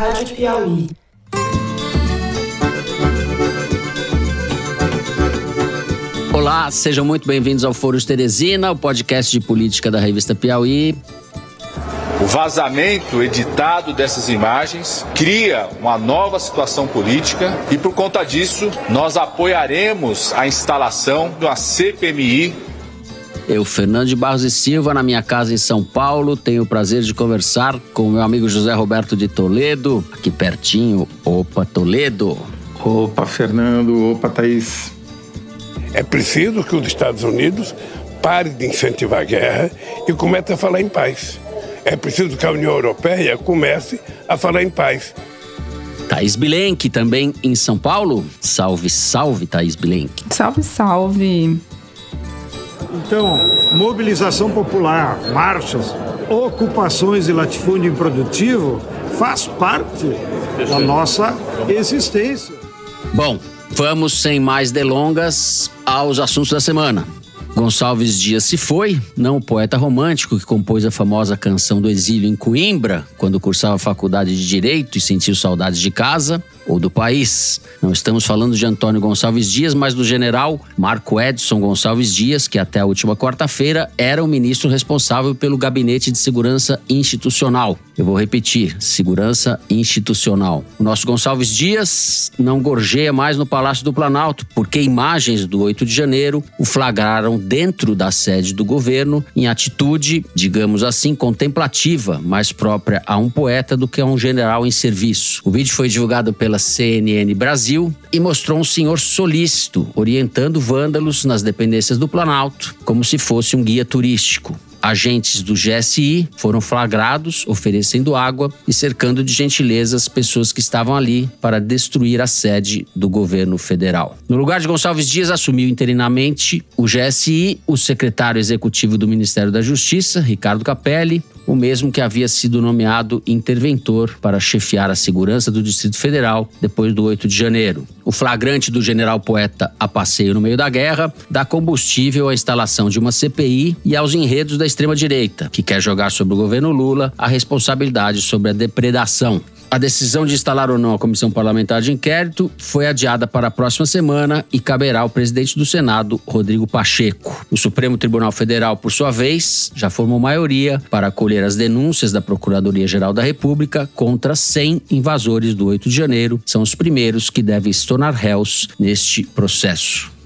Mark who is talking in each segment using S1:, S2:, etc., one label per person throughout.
S1: Rádio Piauí.
S2: Olá, sejam muito bem-vindos ao Foro de Teresina, o podcast de política da revista Piauí.
S3: O vazamento editado dessas imagens cria uma nova situação política e, por conta disso, nós apoiaremos a instalação de uma CPMI.
S2: Eu, Fernando de Barros e Silva, na minha casa em São Paulo, tenho o prazer de conversar com o meu amigo José Roberto de Toledo, aqui pertinho. Opa, Toledo.
S4: Opa, Fernando. Opa, Thaís.
S5: É preciso que os Estados Unidos pare de incentivar a guerra e comece a falar em paz. É preciso que a União Europeia comece a falar em paz.
S2: Thaís Bilenque, também em São Paulo. Salve, salve, Thaís Bilenque.
S6: Salve, salve.
S7: Então, mobilização popular, marchas, ocupações e latifúndio improdutivo faz parte da nossa existência.
S2: Bom, vamos sem mais delongas aos assuntos da semana. Gonçalves Dias se foi, não o poeta romântico que compôs a famosa canção do exílio em Coimbra, quando cursava a faculdade de Direito e sentiu saudades de casa, ou do país. Não estamos falando de Antônio Gonçalves Dias, mas do general Marco Edson Gonçalves Dias, que até a última quarta-feira era o ministro responsável pelo Gabinete de Segurança Institucional. Eu vou repetir: segurança institucional. O nosso Gonçalves Dias não gorjeia mais no Palácio do Planalto, porque imagens do 8 de janeiro o flagraram dentro da sede do governo em atitude, digamos assim, contemplativa, mais própria a um poeta do que a um general em serviço. O vídeo foi divulgado pela CNN Brasil e mostrou um senhor solícito orientando vândalos nas dependências do Planalto, como se fosse um guia turístico. Agentes do GSI foram flagrados oferecendo água e cercando de gentileza as pessoas que estavam ali para destruir a sede do governo federal. No lugar de Gonçalves Dias, assumiu interinamente o GSI, o secretário executivo do Ministério da Justiça, Ricardo Capelli, o mesmo que havia sido nomeado interventor para chefiar a segurança do Distrito Federal depois do 8 de janeiro. O flagrante do general poeta a passeio no meio da guerra dá combustível à instalação de uma CPI e aos enredos da extrema-direita, que quer jogar sobre o governo Lula a responsabilidade sobre a depredação a decisão de instalar ou não a comissão parlamentar de inquérito foi adiada para a próxima semana e caberá ao presidente do Senado, Rodrigo Pacheco. O Supremo Tribunal Federal, por sua vez, já formou maioria para acolher as denúncias da Procuradoria-Geral da República contra 100 invasores do 8 de janeiro. São os primeiros que devem se tornar réus neste processo.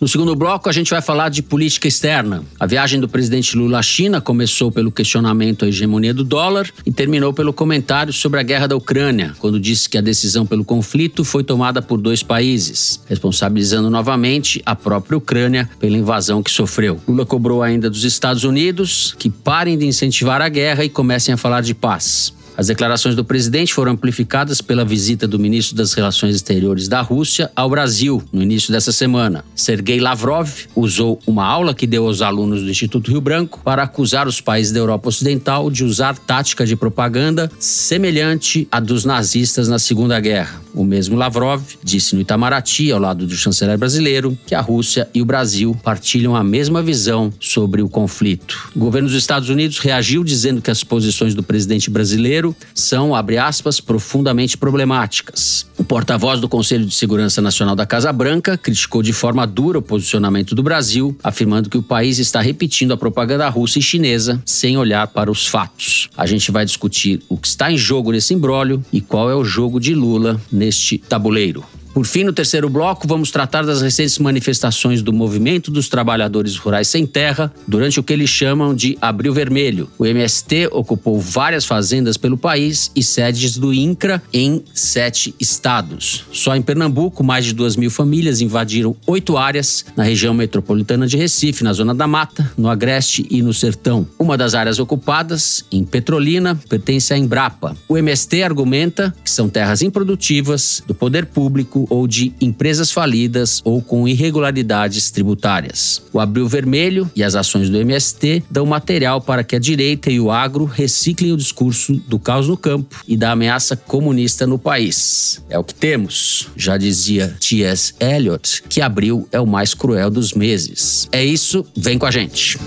S2: No segundo bloco, a gente vai falar de política externa. A viagem do presidente Lula à China começou pelo questionamento à hegemonia do dólar e terminou pelo comentário sobre a guerra da Ucrânia, quando disse que a decisão pelo conflito foi tomada por dois países, responsabilizando novamente a própria Ucrânia pela invasão que sofreu. Lula cobrou ainda dos Estados Unidos que parem de incentivar a guerra e comecem a falar de paz. As declarações do presidente foram amplificadas pela visita do ministro das Relações Exteriores da Rússia ao Brasil no início dessa semana. Sergei Lavrov usou uma aula que deu aos alunos do Instituto Rio Branco para acusar os países da Europa Ocidental de usar tática de propaganda semelhante à dos nazistas na Segunda Guerra. O mesmo Lavrov disse no Itamaraty, ao lado do chanceler brasileiro, que a Rússia e o Brasil partilham a mesma visão sobre o conflito. O governo dos Estados Unidos reagiu dizendo que as posições do presidente brasileiro são, abre aspas, profundamente problemáticas. O porta-voz do Conselho de Segurança Nacional da Casa Branca criticou de forma dura o posicionamento do Brasil, afirmando que o país está repetindo a propaganda russa e chinesa sem olhar para os fatos. A gente vai discutir o que está em jogo nesse imbróglio e qual é o jogo de Lula neste tabuleiro. Por fim, no terceiro bloco, vamos tratar das recentes manifestações do Movimento dos Trabalhadores Rurais Sem Terra durante o que eles chamam de Abril Vermelho. O MST ocupou várias fazendas pelo país e sedes do INCRA em sete estados. Só em Pernambuco, mais de duas mil famílias invadiram oito áreas na região metropolitana de Recife, na Zona da Mata, no Agreste e no Sertão. Uma das áreas ocupadas, em Petrolina, pertence à Embrapa. O MST argumenta que são terras improdutivas do poder público ou de empresas falidas ou com irregularidades tributárias. O Abril Vermelho e as ações do MST dão material para que a direita e o agro reciclem o discurso do caos no campo e da ameaça comunista no país. É o que temos, já dizia T.S. Eliot, que abril é o mais cruel dos meses. É isso, vem com a gente.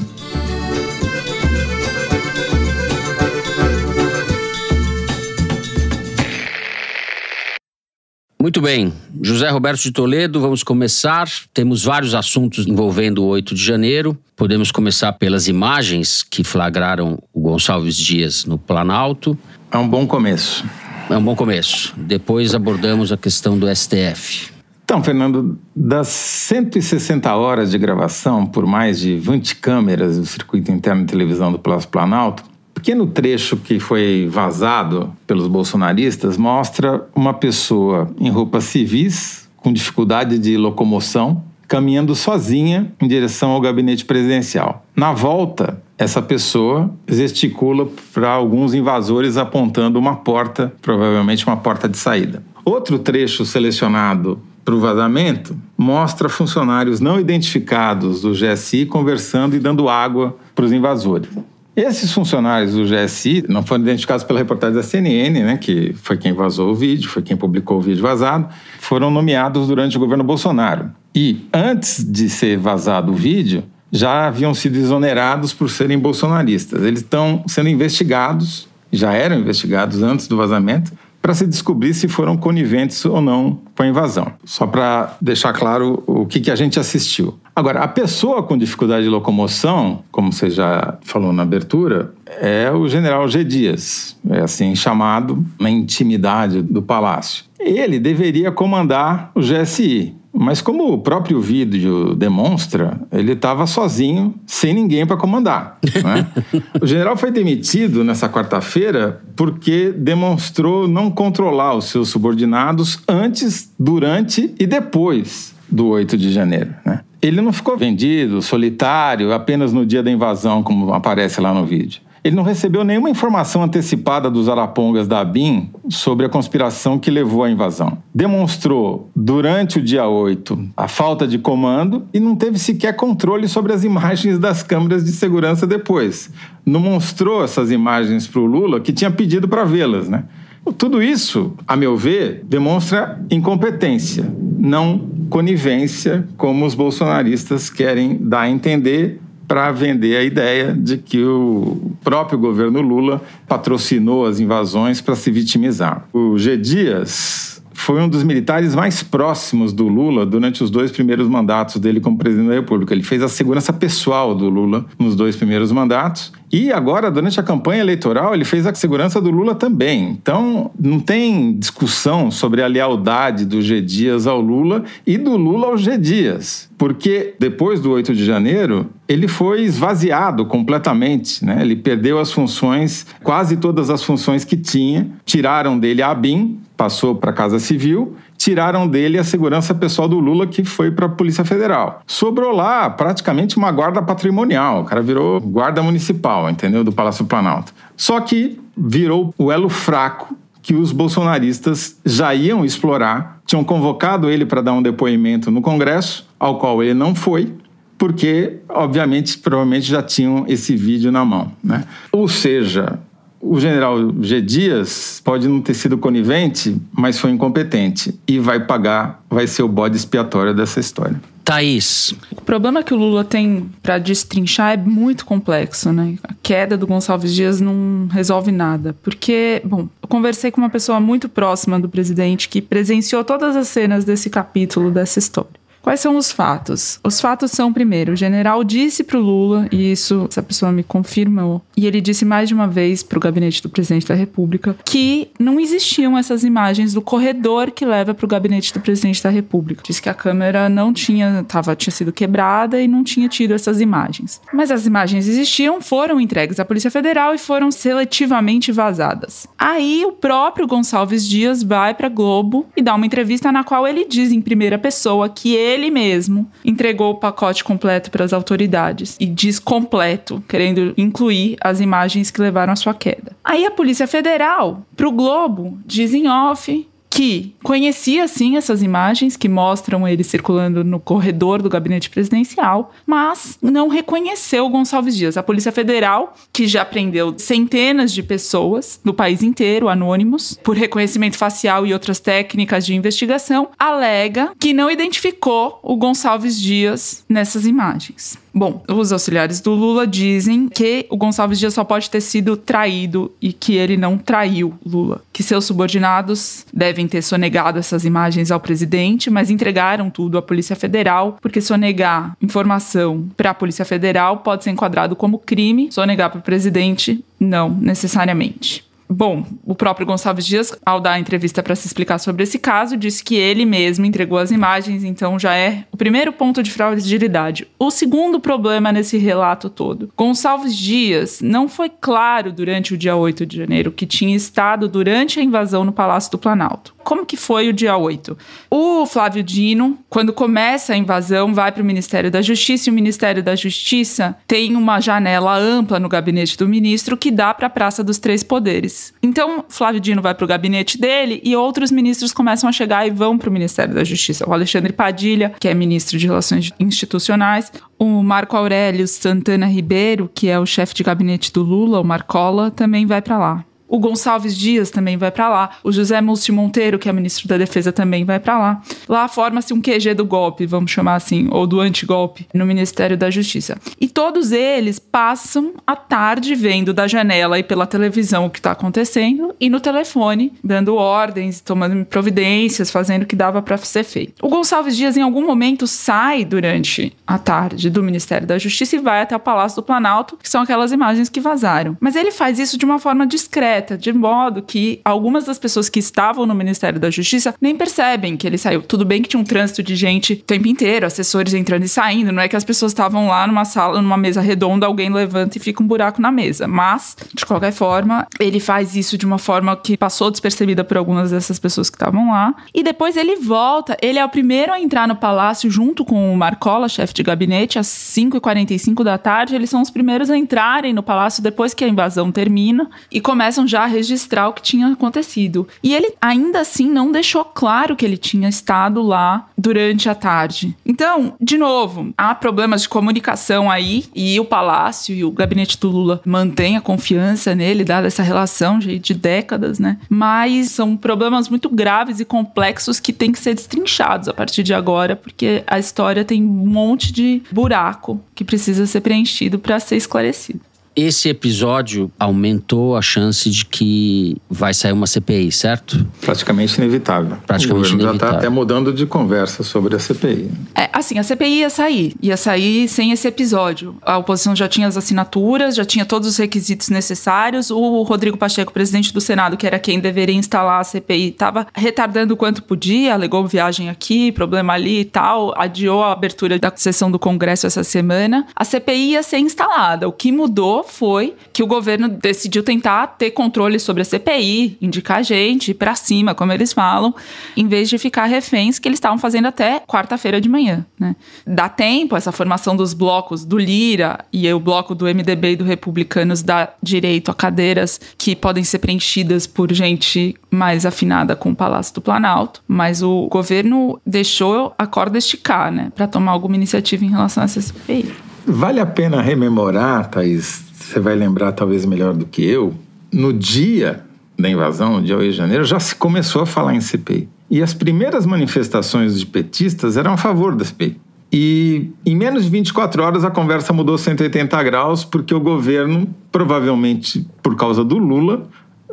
S2: Muito bem. José Roberto de Toledo, vamos começar. Temos vários assuntos envolvendo o 8 de janeiro. Podemos começar pelas imagens que flagraram o Gonçalves Dias no Planalto.
S4: É um bom começo.
S2: É um bom começo. Depois abordamos a questão do STF.
S4: Então, Fernando, das 160 horas de gravação por mais de 20 câmeras do circuito interno de televisão do Palácio Planalto, pequeno trecho que foi vazado pelos bolsonaristas mostra uma pessoa em roupas civis, com dificuldade de locomoção, caminhando sozinha em direção ao gabinete presidencial. Na volta, essa pessoa gesticula para alguns invasores apontando uma porta, provavelmente uma porta de saída. Outro trecho selecionado para o vazamento mostra funcionários não identificados do GSI conversando e dando água para os invasores. Esses funcionários do GSI não foram identificados pela reportagem da CNN, né, que foi quem vazou o vídeo, foi quem publicou o vídeo vazado, foram nomeados durante o governo Bolsonaro. E antes de ser vazado o vídeo, já haviam sido exonerados por serem bolsonaristas. Eles estão sendo investigados, já eram investigados antes do vazamento, para se descobrir se foram coniventes ou não com a invasão. Só para deixar claro o que, que a gente assistiu. Agora, a pessoa com dificuldade de locomoção, como você já falou na abertura, é o general G. Dias, é assim chamado na intimidade do palácio. Ele deveria comandar o GSI, mas como o próprio vídeo demonstra, ele estava sozinho, sem ninguém para comandar. Né? o general foi demitido nessa quarta-feira porque demonstrou não controlar os seus subordinados antes, durante e depois do 8 de janeiro. Né? Ele não ficou vendido, solitário, apenas no dia da invasão, como aparece lá no vídeo ele não recebeu nenhuma informação antecipada dos arapongas da ABIN sobre a conspiração que levou à invasão. Demonstrou, durante o dia 8, a falta de comando e não teve sequer controle sobre as imagens das câmeras de segurança depois. Não mostrou essas imagens para o Lula, que tinha pedido para vê-las, né? Tudo isso, a meu ver, demonstra incompetência, não conivência, como os bolsonaristas querem dar a entender para vender a ideia de que o próprio governo Lula patrocinou as invasões para se vitimizar. O G. Dias foi um dos militares mais próximos do Lula durante os dois primeiros mandatos dele como presidente da República. Ele fez a segurança pessoal do Lula nos dois primeiros mandatos e agora, durante a campanha eleitoral, ele fez a segurança do Lula também. Então, não tem discussão sobre a lealdade do G. Dias ao Lula e do Lula ao G. Dias. Porque depois do 8 de janeiro, ele foi esvaziado completamente. Né? Ele perdeu as funções, quase todas as funções que tinha. Tiraram dele a ABIN, passou para a Casa Civil tiraram dele a segurança pessoal do Lula, que foi para a Polícia Federal. Sobrou lá praticamente uma guarda patrimonial, o cara virou guarda municipal, entendeu? Do Palácio Planalto. Só que virou o elo fraco que os bolsonaristas já iam explorar, tinham convocado ele para dar um depoimento no Congresso, ao qual ele não foi, porque, obviamente, provavelmente já tinham esse vídeo na mão. Né? Ou seja, o general G. Dias pode não ter sido conivente, mas foi incompetente e vai pagar, vai ser o bode expiatório dessa história.
S2: Thaís.
S1: O problema que o Lula tem para destrinchar é muito complexo, né? A queda do Gonçalves Dias não resolve nada. Porque, bom, eu conversei com uma pessoa muito próxima do presidente que presenciou todas as cenas desse capítulo dessa história. Quais são os fatos? Os fatos são, primeiro, o general disse para o Lula, e isso essa pessoa me confirmou, e ele disse mais de uma vez para o gabinete do presidente da República, que não existiam essas imagens do corredor que leva para o gabinete do presidente da República. Disse que a câmera não tinha, tava, tinha sido quebrada e não tinha tido essas imagens. Mas as imagens existiam, foram entregues à Polícia Federal e foram seletivamente vazadas. Aí o próprio Gonçalves Dias vai para Globo e dá uma entrevista na qual ele diz em primeira pessoa que ele ele mesmo entregou o pacote completo para as autoridades e diz completo, querendo incluir as imagens que levaram à sua queda. Aí a Polícia Federal, para o Globo, diz em off que conhecia sim essas imagens que mostram ele circulando no corredor do gabinete presidencial, mas não reconheceu Gonçalves Dias. A Polícia Federal, que já prendeu centenas de pessoas no país inteiro, anônimos, por reconhecimento facial e outras técnicas de investigação, alega que não identificou o Gonçalves Dias nessas imagens. Bom, os auxiliares do Lula dizem que o Gonçalves Dias só pode ter sido traído e que ele não traiu Lula. Que seus subordinados devem ter sonegado essas imagens ao presidente, mas entregaram tudo à Polícia Federal, porque sonegar informação para a Polícia Federal pode ser enquadrado como crime, sonegar para o presidente, não necessariamente. Bom, o próprio Gonçalves Dias, ao dar a entrevista para se explicar sobre esse caso, disse que ele mesmo entregou as imagens, então já é o primeiro ponto de fragilidade. O segundo problema nesse relato todo: Gonçalves Dias não foi claro durante o dia 8 de janeiro que tinha estado durante a invasão no Palácio do Planalto. Como que foi o dia 8? O Flávio Dino, quando começa a invasão, vai para o Ministério da Justiça e o Ministério da Justiça tem uma janela ampla no gabinete do ministro que dá para a Praça dos Três Poderes. Então, Flávio Dino vai para o gabinete dele e outros ministros começam a chegar e vão para o Ministério da Justiça. O Alexandre Padilha, que é ministro de Relações Institucionais, o Marco Aurélio Santana Ribeiro, que é o chefe de gabinete do Lula, o Marcola, também vai para lá. O Gonçalves Dias também vai para lá. O José Múcio Monteiro, que é ministro da Defesa, também vai para lá. Lá forma-se um QG do golpe, vamos chamar assim, ou do antigolpe, no Ministério da Justiça. E todos eles passam a tarde vendo da janela e pela televisão o que está acontecendo e no telefone, dando ordens, tomando providências, fazendo o que dava para ser feito. O Gonçalves Dias, em algum momento, sai durante a tarde do Ministério da Justiça e vai até o Palácio do Planalto, que são aquelas imagens que vazaram. Mas ele faz isso de uma forma discreta de modo que algumas das pessoas que estavam no Ministério da Justiça nem percebem que ele saiu. Tudo bem que tinha um trânsito de gente o tempo inteiro, assessores entrando e saindo, não é que as pessoas estavam lá numa sala, numa mesa redonda, alguém levanta e fica um buraco na mesa. Mas, de qualquer forma, ele faz isso de uma forma que passou despercebida por algumas dessas pessoas que estavam lá. E depois ele volta, ele é o primeiro a entrar no palácio junto com o Marcola, chefe de gabinete, às 5h45 da tarde. Eles são os primeiros a entrarem no palácio depois que a invasão termina e começam já registrar o que tinha acontecido. E ele ainda assim não deixou claro que ele tinha estado lá durante a tarde. Então, de novo, há problemas de comunicação aí e o palácio e o gabinete do Lula mantém a confiança nele, dada essa relação de, décadas, né? Mas são problemas muito graves e complexos que têm que ser destrinchados a partir de agora, porque a história tem um monte de buraco que precisa ser preenchido para ser esclarecido.
S2: Esse episódio aumentou a chance de que vai sair uma CPI, certo?
S4: Praticamente inevitável.
S2: Praticamente
S4: o
S2: inevitável.
S4: já está até mudando de conversa sobre a CPI.
S1: É, assim, a CPI ia sair. Ia sair sem esse episódio. A oposição já tinha as assinaturas, já tinha todos os requisitos necessários. O Rodrigo Pacheco, presidente do Senado, que era quem deveria instalar a CPI, estava retardando o quanto podia, alegou viagem aqui, problema ali e tal, adiou a abertura da sessão do Congresso essa semana. A CPI ia ser instalada. O que mudou foi que o governo decidiu tentar ter controle sobre a CPI, indicar gente, ir para cima, como eles falam, em vez de ficar reféns que eles estavam fazendo até quarta-feira de manhã. Né? Dá tempo, essa formação dos blocos do Lira e o bloco do MDB e do Republicanos dá direito a cadeiras que podem ser preenchidas por gente mais afinada com o Palácio do Planalto, mas o governo deixou a corda esticar, né, para tomar alguma iniciativa em relação a essa CPI.
S4: Vale a pena rememorar, Thaís, você vai lembrar talvez melhor do que eu, no dia da invasão, dia 8 de janeiro, já se começou a falar em CPI. E as primeiras manifestações de petistas eram a favor da CPI. E em menos de 24 horas a conversa mudou 180 graus, porque o governo, provavelmente por causa do Lula,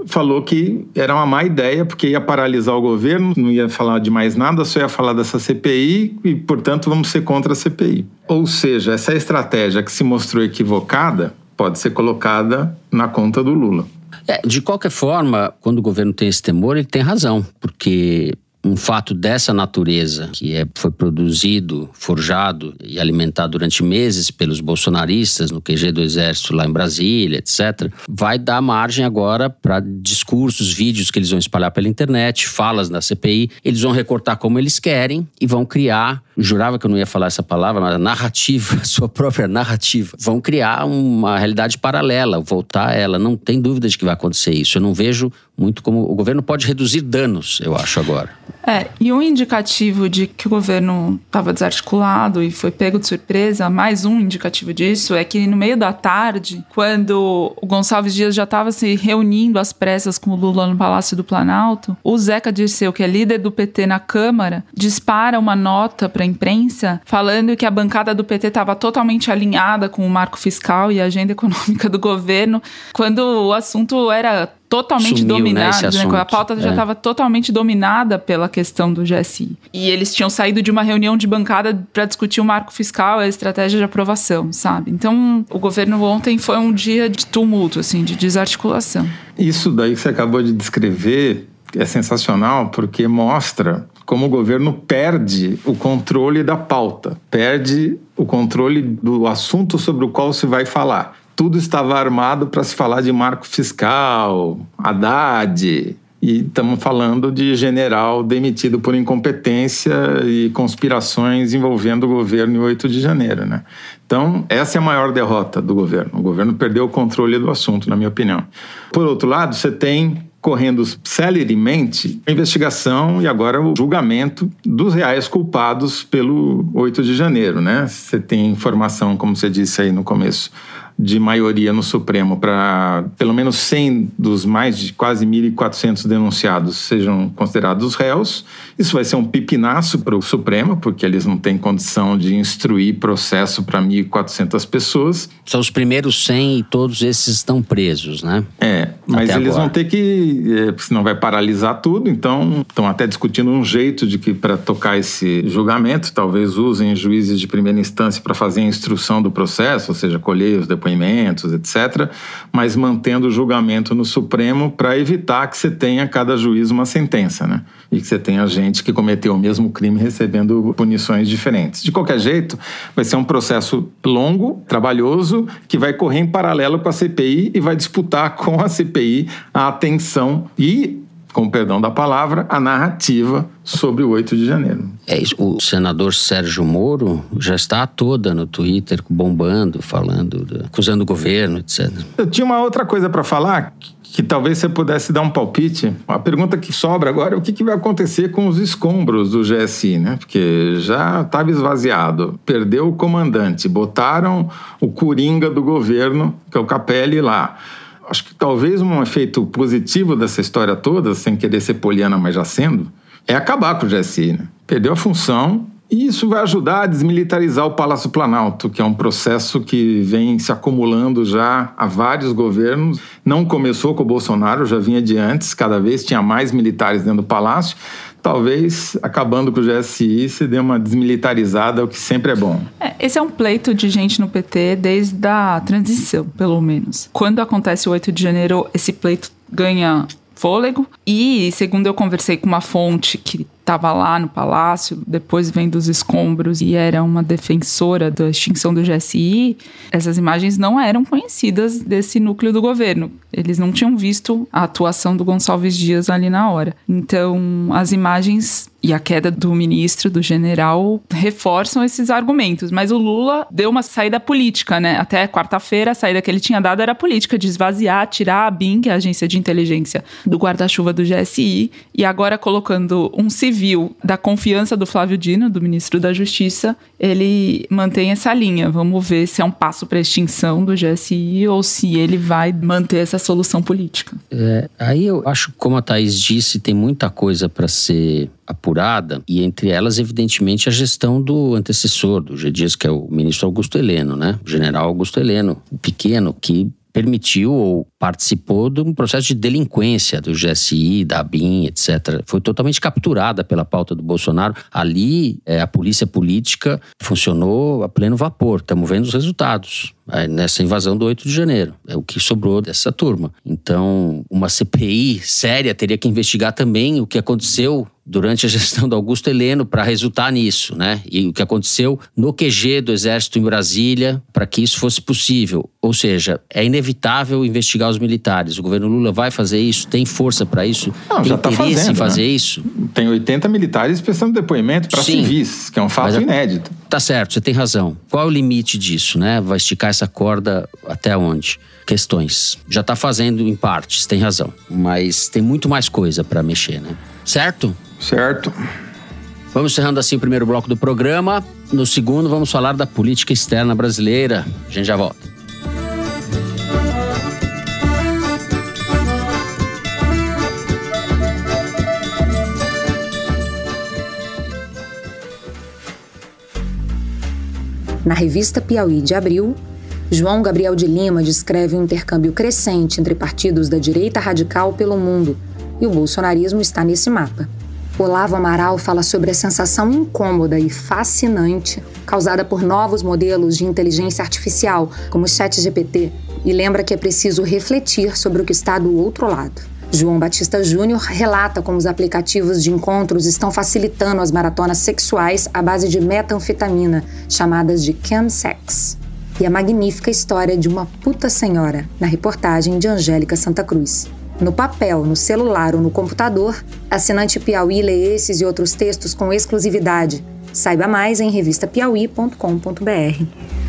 S4: falou que era uma má ideia, porque ia paralisar o governo, não ia falar de mais nada, só ia falar dessa CPI e, portanto, vamos ser contra a CPI. Ou seja, essa estratégia que se mostrou equivocada pode ser colocada na conta do Lula.
S2: É, de qualquer forma, quando o governo tem esse temor, ele tem razão, porque um fato dessa natureza, que é, foi produzido, forjado e alimentado durante meses pelos bolsonaristas no QG do Exército lá em Brasília, etc., vai dar margem agora para discursos, vídeos que eles vão espalhar pela internet, falas na CPI, eles vão recortar como eles querem e vão criar. Jurava que eu não ia falar essa palavra, mas narrativa, sua própria narrativa. Vão criar uma realidade paralela, voltar a ela. Não tem dúvida de que vai acontecer isso. Eu não vejo muito como. O governo pode reduzir danos, eu acho, agora.
S1: É, e um indicativo de que o governo estava desarticulado e foi pego de surpresa, mais um indicativo disso, é que no meio da tarde, quando o Gonçalves Dias já estava se reunindo às pressas com o Lula no Palácio do Planalto, o Zeca Dirceu, que é líder do PT na Câmara, dispara uma nota para a imprensa falando que a bancada do PT estava totalmente alinhada com o marco fiscal e a agenda econômica do governo, quando o assunto era totalmente
S2: Sumiu, né,
S1: dominado, né?
S2: assunto.
S1: A pauta já
S2: É.
S1: estava totalmente dominada pela questão do GSI. E eles tinham saído de uma reunião de bancada para discutir o marco fiscal, a estratégia de aprovação, sabe? Então, o governo ontem foi um dia de tumulto, assim, de desarticulação.
S4: Isso daí que você acabou de descrever é sensacional porque mostra como o governo perde o controle da pauta, perde o controle do assunto sobre o qual se vai falar. Tudo estava armado para se falar de marco fiscal, Haddad, e estamos falando de general demitido por incompetência e conspirações envolvendo o governo em 8 de janeiro. Né? Então, essa é a maior derrota do governo. O governo perdeu o controle do assunto, na minha opinião. Por outro lado, você tem correndo celeremente a investigação e agora o julgamento dos reais culpados pelo 8 de janeiro. Né? Você tem informação, como você disse aí no começo, de maioria no Supremo para pelo menos 100 dos mais de quase 1.400 denunciados sejam considerados réus. Isso vai ser um pipinaço para o Supremo, porque eles não têm condição de instruir processo para 1.400 pessoas.
S2: São os primeiros 100 e todos esses estão presos, né?
S4: É, mas
S2: Até
S4: eles
S2: agora.
S4: vão ter que, é, senão vai paralisar tudo, então estão até discutindo um jeito de que para tocar esse julgamento, talvez usem juízes de primeira instância para fazer a instrução do processo, ou seja, colher os depoimentos, etc., mas mantendo o julgamento no Supremo para evitar que você tenha cada juiz uma sentença, né? E que você tenha gente que cometeu o mesmo crime recebendo punições diferentes. De qualquer jeito, vai ser um processo longo, trabalhoso, que vai correr em paralelo com a CPI e vai disputar com a CPI a atenção e, com o perdão da palavra, a narrativa sobre o 8 de janeiro.
S2: É isso. O senador Sérgio Moro já está toda no Twitter, bombando, falando, acusando o governo, etc.
S4: Eu tinha uma outra coisa para falar que, que talvez você pudesse dar um palpite. A pergunta que sobra agora é o que, que vai acontecer com os escombros do GSI, né? Porque já estava esvaziado, perdeu o comandante, botaram o coringa do governo, que é o Capelli, lá. Acho que talvez um efeito positivo dessa história toda, sem querer ser poliana, mas já sendo, é acabar com o GSI, né? Perdeu a função, e isso vai ajudar a desmilitarizar o Palácio Planalto, que é um processo que vem se acumulando já há vários governos. Não começou com o Bolsonaro, já vinha de antes, cada vez tinha mais militares dentro do palácio. Talvez, acabando com o GSI, se dê uma desmilitarizada, o que sempre é bom.
S1: É, esse é um pleito de gente no PT desde a transição, pelo menos. Quando acontece o 8 de janeiro, esse pleito ganha fôlego. E, segundo eu conversei com uma fonte que estava lá no palácio, depois vem dos escombros e era uma defensora da extinção do GSI, essas imagens não eram conhecidas desse núcleo do governo. Eles não tinham visto a atuação do Gonçalves Dias ali na hora. Então, as imagens e a queda do ministro, do general, reforçam esses argumentos. Mas o Lula deu uma saída política, né? Até quarta-feira, a saída que ele tinha dado era política, de esvaziar, tirar a BIM, que é a agência de inteligência, do guarda-chuva do GSI, e agora colocando um civil da confiança do Flávio Dino, do ministro da Justiça, ele mantém essa linha. Vamos ver se é um passo para a extinção do GSI ou se ele vai manter essa solução política.
S2: É, aí eu acho, como a Thaís disse, tem muita coisa para ser apurada, e entre elas, evidentemente, a gestão do antecessor do G. Dias, que é o ministro Augusto Heleno, né? O general Augusto Heleno, o pequeno, que permitiu ou participou de um processo de delinquência do GSI, da ABIN, etc. Foi totalmente capturada pela pauta do Bolsonaro. Ali, é, a polícia política funcionou a pleno vapor. Estamos vendo os resultados nessa invasão do 8 de janeiro. É o que sobrou dessa turma. Então, uma CPI séria teria que investigar também o que aconteceu durante a gestão do Augusto Heleno para resultar nisso, né? E o que aconteceu no QG do Exército em Brasília para que isso fosse possível. Ou seja, é inevitável investigar os militares. O governo Lula vai fazer isso? Tem força para isso?
S4: Não,
S2: tem
S4: já tá
S2: interesse
S4: fazendo,
S2: em fazer
S4: né?
S2: isso?
S4: Tem 80 militares prestando depoimento para civis, que é um fato
S2: Mas
S4: inédito.
S2: Tá certo, você tem razão. Qual é o limite disso, né? Vai esticar essa corda até onde? Questões. Já tá fazendo em partes, tem razão. Mas tem muito mais coisa para mexer, né? Certo?
S4: Certo.
S2: Vamos encerrando assim o primeiro bloco do programa. No segundo, vamos falar da política externa brasileira. A gente já volta.
S6: Na revista Piauí de abril, João Gabriel de Lima descreve um intercâmbio crescente entre partidos da direita radical pelo mundo, e o bolsonarismo está nesse mapa. Olavo Amaral fala sobre a sensação incômoda e fascinante causada por novos modelos de inteligência artificial, como o ChatGPT, e lembra que é preciso refletir sobre o que está do outro lado. João Batista Júnior relata como os aplicativos de encontros estão facilitando as maratonas sexuais à base de metanfetamina, chamadas de chemsex. E a magnífica história de uma puta senhora, na reportagem de Angélica Santa Cruz. No papel, no celular ou no computador, assinante Piauí lê esses e outros textos com exclusividade. Saiba mais em revistapiauí.com.br.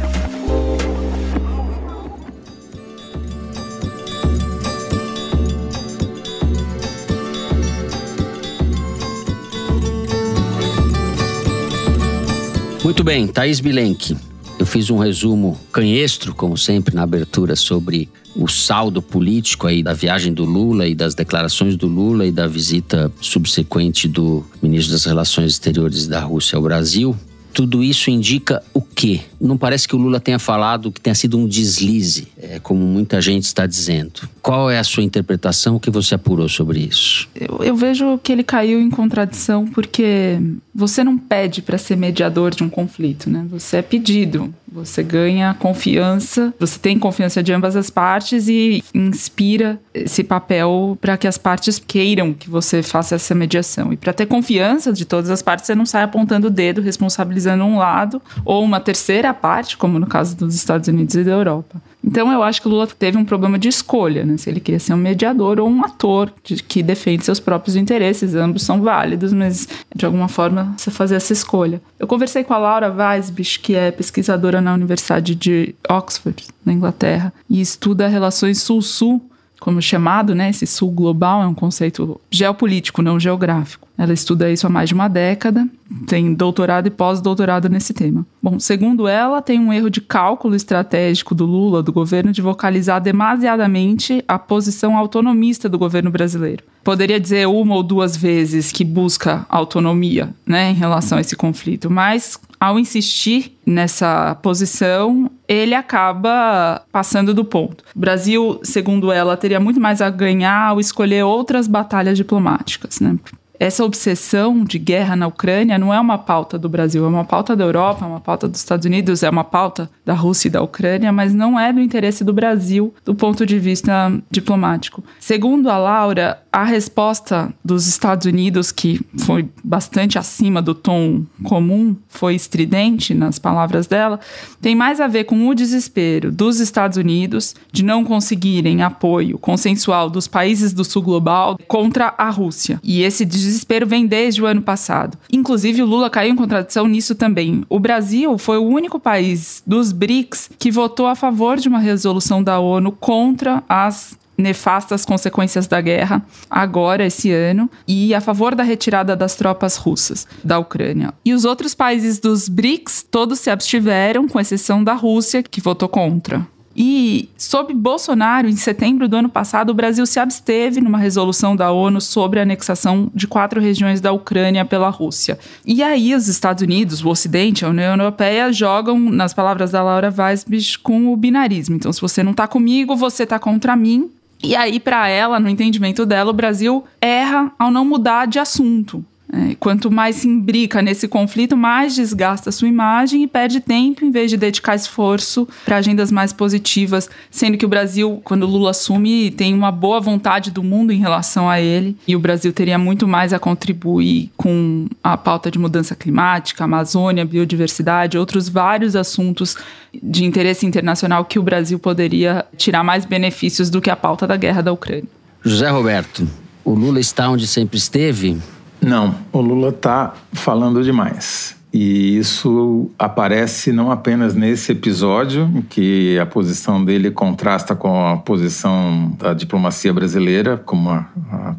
S2: Muito bem, Thaís Bilenque. Eu fiz um resumo canhestro, como sempre, na abertura, sobre o saldo político aí da viagem do Lula e das declarações do Lula e da visita subsequente do ministro das Relações Exteriores da Rússia ao Brasil. Tudo isso indica o quê? Não parece que o Lula tenha falado que tenha sido um deslize, é, como muita gente está dizendo. Qual é a sua interpretação? O que você apurou sobre isso?
S1: Eu, eu vejo que ele caiu em contradição porque você não pede para ser mediador de um conflito, né? Você é pedido. Você ganha confiança, você tem confiança de ambas as partes e inspira esse papel para que as partes queiram que você faça essa mediação. E para ter confiança de todas as partes, você não sai apontando o dedo, responsabilizando um lado ou uma terceira parte, como no caso dos Estados Unidos e da Europa. Então eu acho que o Lula teve um problema de escolha, né? Se ele queria ser um mediador ou um ator de, que defende seus próprios interesses, ambos são válidos, mas de alguma forma você fazer essa escolha. Eu conversei com a Laura Weisbich, que é pesquisadora na Universidade de Oxford, na Inglaterra, e estuda relações sul-sul como chamado, né? Esse sul global é um conceito geopolítico, não geográfico. Ela estuda isso há mais de uma década, tem doutorado e pós-doutorado nesse tema. Bom, segundo ela, tem um erro de cálculo estratégico do Lula, do governo, de vocalizar demasiadamente a posição autonomista do governo brasileiro. Poderia dizer uma ou duas vezes que busca autonomia, né, em relação a esse conflito, mas ao insistir nessa posição, ele acaba passando do ponto. O Brasil, segundo ela, teria muito mais a ganhar ao escolher outras batalhas diplomáticas, né? Essa obsessão de guerra na Ucrânia não é uma pauta do Brasil, é uma pauta da Europa, é uma pauta dos Estados Unidos, é uma pauta da Rússia e da Ucrânia, mas não é do interesse do Brasil do ponto de vista diplomático. Segundo a Laura, a resposta dos Estados Unidos, que foi bastante acima do tom comum, foi estridente nas palavras dela, tem mais a ver com o desespero dos Estados Unidos de não conseguirem apoio consensual dos países do sul global contra a Rússia. E esse desespero desespero vem desde o ano passado. Inclusive, o Lula caiu em contradição nisso também. O Brasil foi o único país dos BRICS que votou a favor de uma resolução da ONU contra as nefastas consequências da guerra agora esse ano e a favor da retirada das tropas russas da Ucrânia. E os outros países dos BRICS todos se abstiveram, com exceção da Rússia, que votou contra. E, sob Bolsonaro, em setembro do ano passado, o Brasil se absteve numa resolução da ONU sobre a anexação de quatro regiões da Ucrânia pela Rússia. E aí, os Estados Unidos, o Ocidente, a União Europeia, jogam, nas palavras da Laura Weisbich, com o binarismo. Então, se você não está comigo, você está contra mim. E aí, para ela, no entendimento dela, o Brasil erra ao não mudar de assunto. É, quanto mais se imbrica nesse conflito, mais desgasta a sua imagem e perde tempo em vez de dedicar esforço para agendas mais positivas, sendo que o Brasil, quando Lula assume, tem uma boa vontade do mundo em relação a ele e o Brasil teria muito mais a contribuir com a pauta de mudança climática, Amazônia, biodiversidade, outros vários assuntos de interesse internacional que o Brasil poderia tirar mais benefícios do que a pauta da guerra da Ucrânia.
S2: José Roberto, o Lula está onde sempre esteve?
S4: Não, o Lula está falando demais. E isso aparece não apenas nesse episódio, em que a posição dele contrasta com a posição da diplomacia brasileira, como a,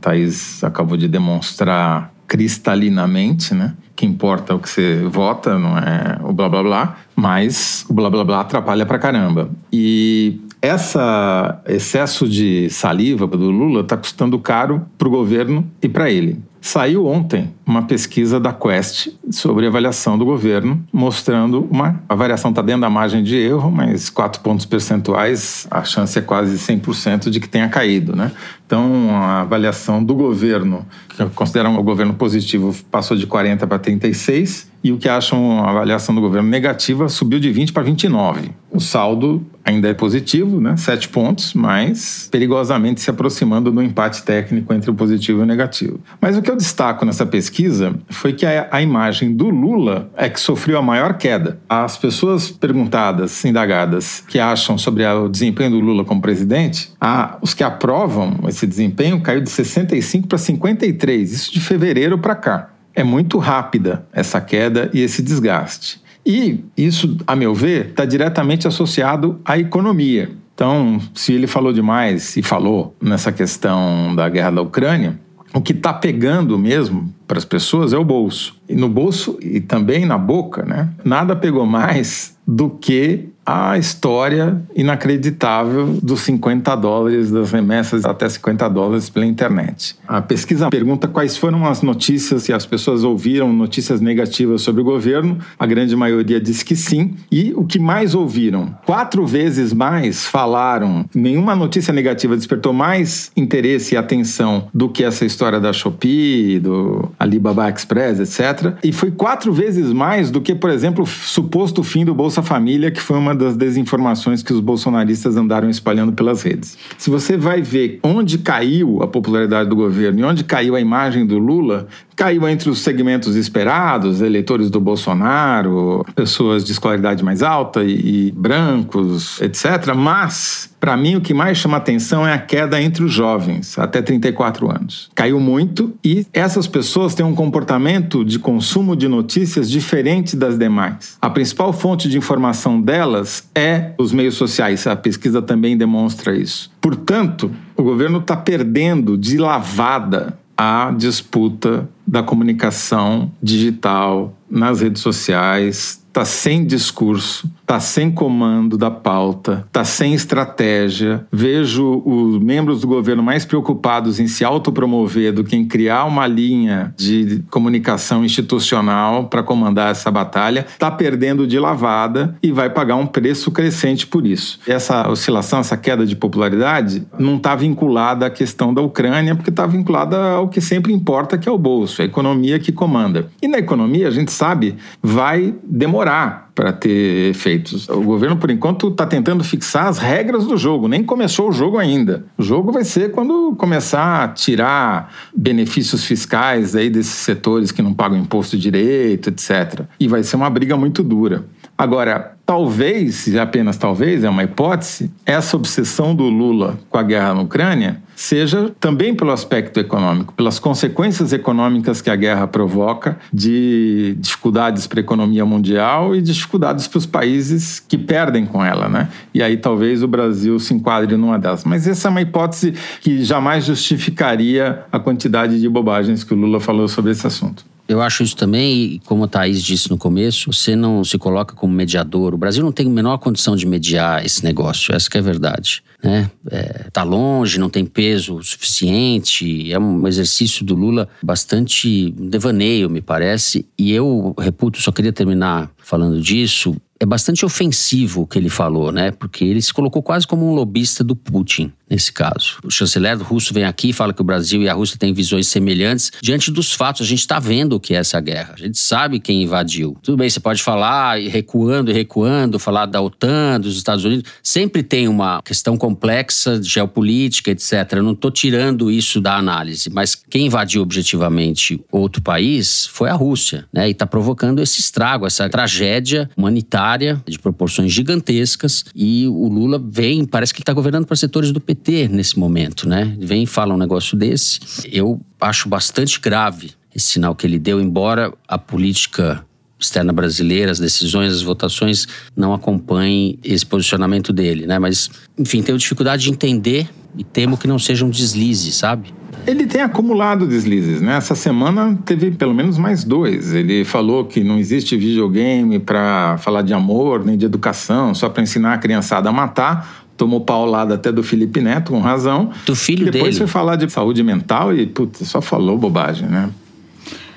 S4: Thaís acabou de demonstrar cristalinamente, né? Que importa o que você vota, não é o blá blá blá, mas o blá blá blá atrapalha pra caramba. E essa excesso de saliva do Lula está custando caro para o governo e para ele. Saiu ontem uma pesquisa da Quest sobre avaliação do governo, mostrando uma a variação está dentro da margem de erro, mas 4 pontos percentuais, a chance é quase 100% de que tenha caído, né? Então, a avaliação do governo, que consideram o governo positivo, passou de 40 para 36 e o que acham a avaliação do governo negativa subiu de 20 para 29. O saldo ainda é positivo, né? 7 pontos, mas perigosamente se aproximando do empate técnico entre o positivo e o negativo. Mas o que eu destaco nessa pesquisa foi que a, a imagem do Lula é que sofreu a maior queda. As pessoas perguntadas, indagadas, que acham sobre o desempenho do Lula como presidente, a, os que aprovam esse desempenho caiu de 65 para 53, isso de fevereiro para cá. É muito rápida essa queda e esse desgaste. E isso, a meu ver, está diretamente associado à economia. Então, se ele falou demais e falou nessa questão da guerra da Ucrânia, o que está pegando mesmo para as pessoas é o bolso. E no bolso e também na boca, né? Nada pegou mais do que a história inacreditável dos 50 dólares, das remessas até 50 dólares pela internet. A pesquisa pergunta quais foram as notícias, se as pessoas ouviram notícias negativas sobre o governo. A grande maioria diz que sim. E o que mais ouviram? Quatro vezes mais falaram. Nenhuma notícia negativa despertou mais interesse e atenção do que essa história da Shopee, do Alibaba Express, etc. E foi quatro vezes mais do que, por exemplo, o suposto fim do Bolsa Família, que foi uma uma das desinformações que os bolsonaristas andaram espalhando pelas redes. Se você vai ver onde caiu a popularidade do governo e onde caiu a imagem do Lula, caiu entre os segmentos esperados, eleitores do Bolsonaro, pessoas de escolaridade mais alta e, e brancos, etc. Mas, para mim, o que mais chama atenção é a queda entre os jovens, até 34 anos. Caiu muito e essas pessoas têm um comportamento de consumo de notícias diferente das demais. A principal fonte de informação delas é os meios sociais. A pesquisa também demonstra isso. Portanto, o governo está perdendo de lavada a disputa da comunicação digital nas redes sociais, está sem discurso, está sem comando da pauta, está sem estratégia. Vejo os membros do governo mais preocupados em se autopromover do que em criar uma linha de comunicação institucional para comandar essa batalha. Está perdendo de lavada e vai pagar um preço crescente por isso. Essa oscilação, essa queda de popularidade, não está vinculada à questão da Ucrânia, porque está vinculada ao que sempre importa, que é o bolso, a economia que comanda. E na economia, a gente sabe, vai demorar para ter efeitos. O governo, por enquanto, está tentando fixar as regras do jogo, nem começou o jogo ainda. O jogo vai ser quando começar a tirar benefícios fiscais aí desses setores que não pagam imposto direito, etc. E vai ser uma briga muito dura. Agora, talvez, e apenas talvez, é uma hipótese, essa obsessão do Lula com a guerra na Ucrânia seja também pelo aspecto econômico, pelas consequências econômicas que a guerra provoca, de dificuldades para a economia mundial e dificuldades para os países que perdem com ela, né? E aí talvez o Brasil se enquadre numa delas. Mas essa é uma hipótese que jamais justificaria a quantidade de bobagens que o Lula falou sobre esse assunto.
S2: Eu acho isso também, e como a Thaís disse no começo, você não se coloca como mediador. O Brasil não tem a menor condição de mediar esse negócio, essa é a verdade. Né? É, tá longe, não tem peso suficiente, é um exercício do Lula bastante devaneio, me parece. E eu, reputo, só queria terminar falando disso, é bastante ofensivo o que ele falou, né? Porque ele se colocou quase como um lobista do Putin nesse caso. O chanceler russo vem aqui e fala que o Brasil e a Rússia têm visões semelhantes. Diante dos fatos, a gente está vendo o que é essa guerra. A gente sabe quem invadiu. Tudo bem, você pode falar recuando e recuando, falar da OTAN, dos Estados Unidos. Sempre tem uma questão complexa geopolítica, etc. Eu não estou tirando isso da análise, mas quem invadiu objetivamente outro país foi a Rússia, né? E está provocando esse estrago, essa tragédia humanitária de proporções gigantescas. E o Lula vem, parece que ele está governando para setores do PT nesse momento, né? Vem e fala um negócio desse. Eu acho bastante grave esse sinal que ele deu, embora a política externa brasileira, as decisões, as votações não acompanhem esse posicionamento dele, né? Mas, enfim, tenho dificuldade de entender e temo que não seja um deslize, sabe?
S4: Ele tem acumulado deslizes, né? Essa semana teve pelo menos mais dois. Ele falou que não existe videogame para falar de amor nem de educação, só para ensinar a criançada a matar tomou paulada até do Felipe Neto, com razão.
S2: Do filho
S4: Depois
S2: dele.
S4: foi falar de saúde mental e, putz, só falou bobagem, né?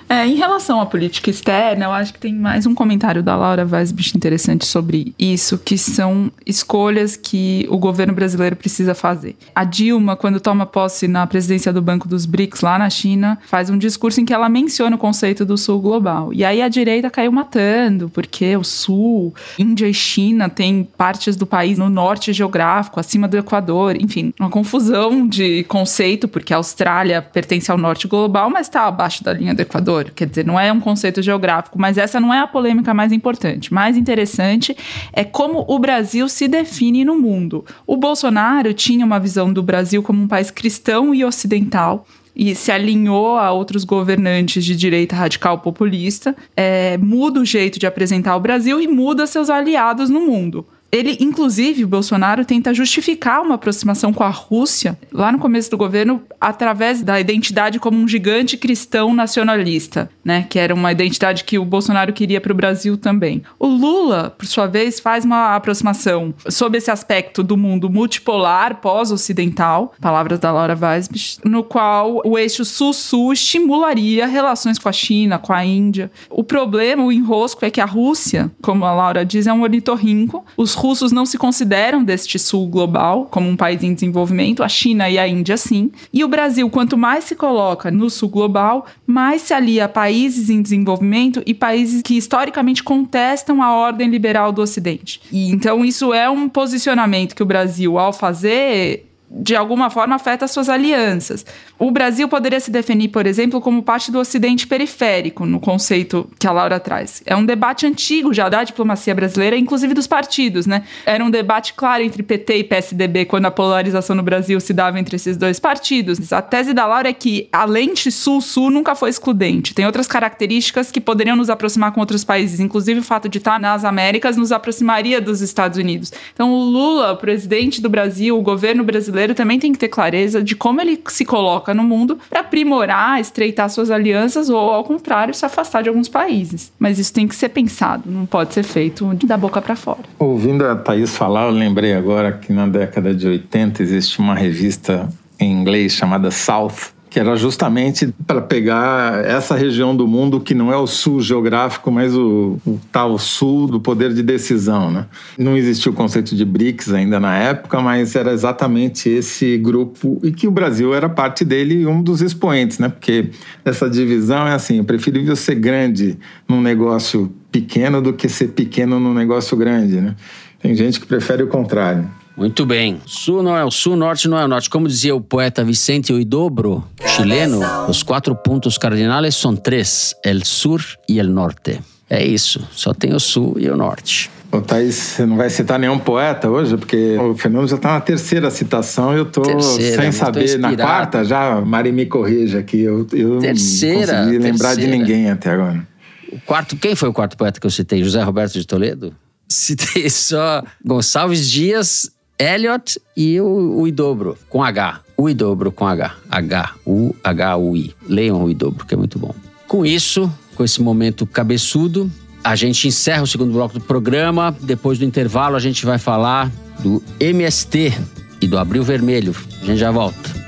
S1: É, em relação à política externa, eu acho que tem mais um comentário da Laura Weisbich interessante sobre isso, que são escolhas que o governo brasileiro precisa fazer. A Dilma, quando toma posse na presidência do Banco dos BRICS lá na China, faz um discurso em que ela menciona o conceito do Sul global. E aí a direita caiu matando, porque o Sul, Índia e China têm partes do país no norte geográfico, acima do Equador, enfim, uma confusão de conceito, porque a Austrália pertence ao norte global, mas está abaixo da linha do Equador. Quer dizer, não é um conceito geográfico, mas essa não é a polêmica mais importante. Mais interessante é como o Brasil se define no mundo. O Bolsonaro tinha uma visão do Brasil como um país cristão e ocidental e se alinhou a outros governantes de direita radical populista, é, muda o jeito de apresentar o Brasil e muda seus aliados no mundo. Ele, inclusive, o Bolsonaro tenta justificar uma aproximação com a Rússia, lá no começo do governo, através da identidade como um gigante cristão nacionalista, né? Que era uma identidade que o Bolsonaro queria para o Brasil também. O Lula, por sua vez, faz uma aproximação sob esse aspecto do mundo multipolar, pós-ocidental, palavras da Laura Weisbich, no qual o eixo sul-sul estimularia relações com a China, com a Índia. O problema, o enrosco, é que a Rússia, como a Laura diz, é um ornitorrinco. Os russos não se consideram deste sul global como um país em desenvolvimento, a China e a Índia sim. E o Brasil, quanto mais se coloca no sul global, mais se alia a países em desenvolvimento e países que historicamente contestam a ordem liberal do Ocidente. E então isso é um posicionamento que o Brasil, ao fazer, de alguma forma afeta suas alianças. O Brasil poderia se definir, por exemplo, como parte do Ocidente periférico, no conceito que a Laura traz. É um debate antigo já da diplomacia brasileira, inclusive dos partidos, né? Era um debate claro entre PT e PSDB quando a polarização no Brasil se dava entre esses dois partidos. A tese da Laura é que a lente sul-sul nunca foi excludente. Tem outras características que poderiam nos aproximar com outros países, inclusive o fato de estar nas Américas nos aproximaria dos Estados Unidos. Então, o Lula, o presidente do Brasil, o governo brasileiro também tem que ter clareza de como ele se coloca no mundo para aprimorar, estreitar suas alianças ou, ao contrário, se afastar de alguns países. Mas isso tem que ser pensado, não pode ser feito da boca para fora.
S4: Ouvindo a Thaís falar, eu lembrei agora que na década de 80 existe uma revista em inglês chamada South, que era justamente para pegar essa região do mundo que não é o sul geográfico, mas o, o tal sul do poder de decisão. Né? Não existia o conceito de BRICS ainda na época, mas era exatamente esse grupo e que o Brasil era parte dele e um dos expoentes, né? porque essa divisão é assim: é preferível ser grande num negócio pequeno do que ser pequeno num negócio grande. Né? Tem gente que prefere o contrário.
S2: Muito bem. Sul não é o sul, norte não é o norte. Como dizia o poeta Vicente Huidobro, chileno, os quatro pontos cardinais são três: el sur e el norte. É isso, só tem o sul e o norte.
S4: Ô, Thaís, você não vai citar nenhum poeta hoje? Porque o Fernando já está na terceira citação e eu estou sem saber. Na quarta, já, Mari me corrija aqui. Eu, eu
S2: Terceira,
S4: não consegui lembrar de ninguém até agora.
S2: O quarto, quem foi o quarto poeta que eu citei? José Roberto de Toledo? Citei só Gonçalves Dias, Eliot e o, o Idobro, com H. O Idobro com H. H-U-H-U-I. Leiam o Idobro, que é muito bom. Com isso, com esse momento cabeçudo, a gente encerra o segundo bloco do programa. Depois do intervalo, a gente vai falar do MST e do Abril Vermelho. A gente já volta.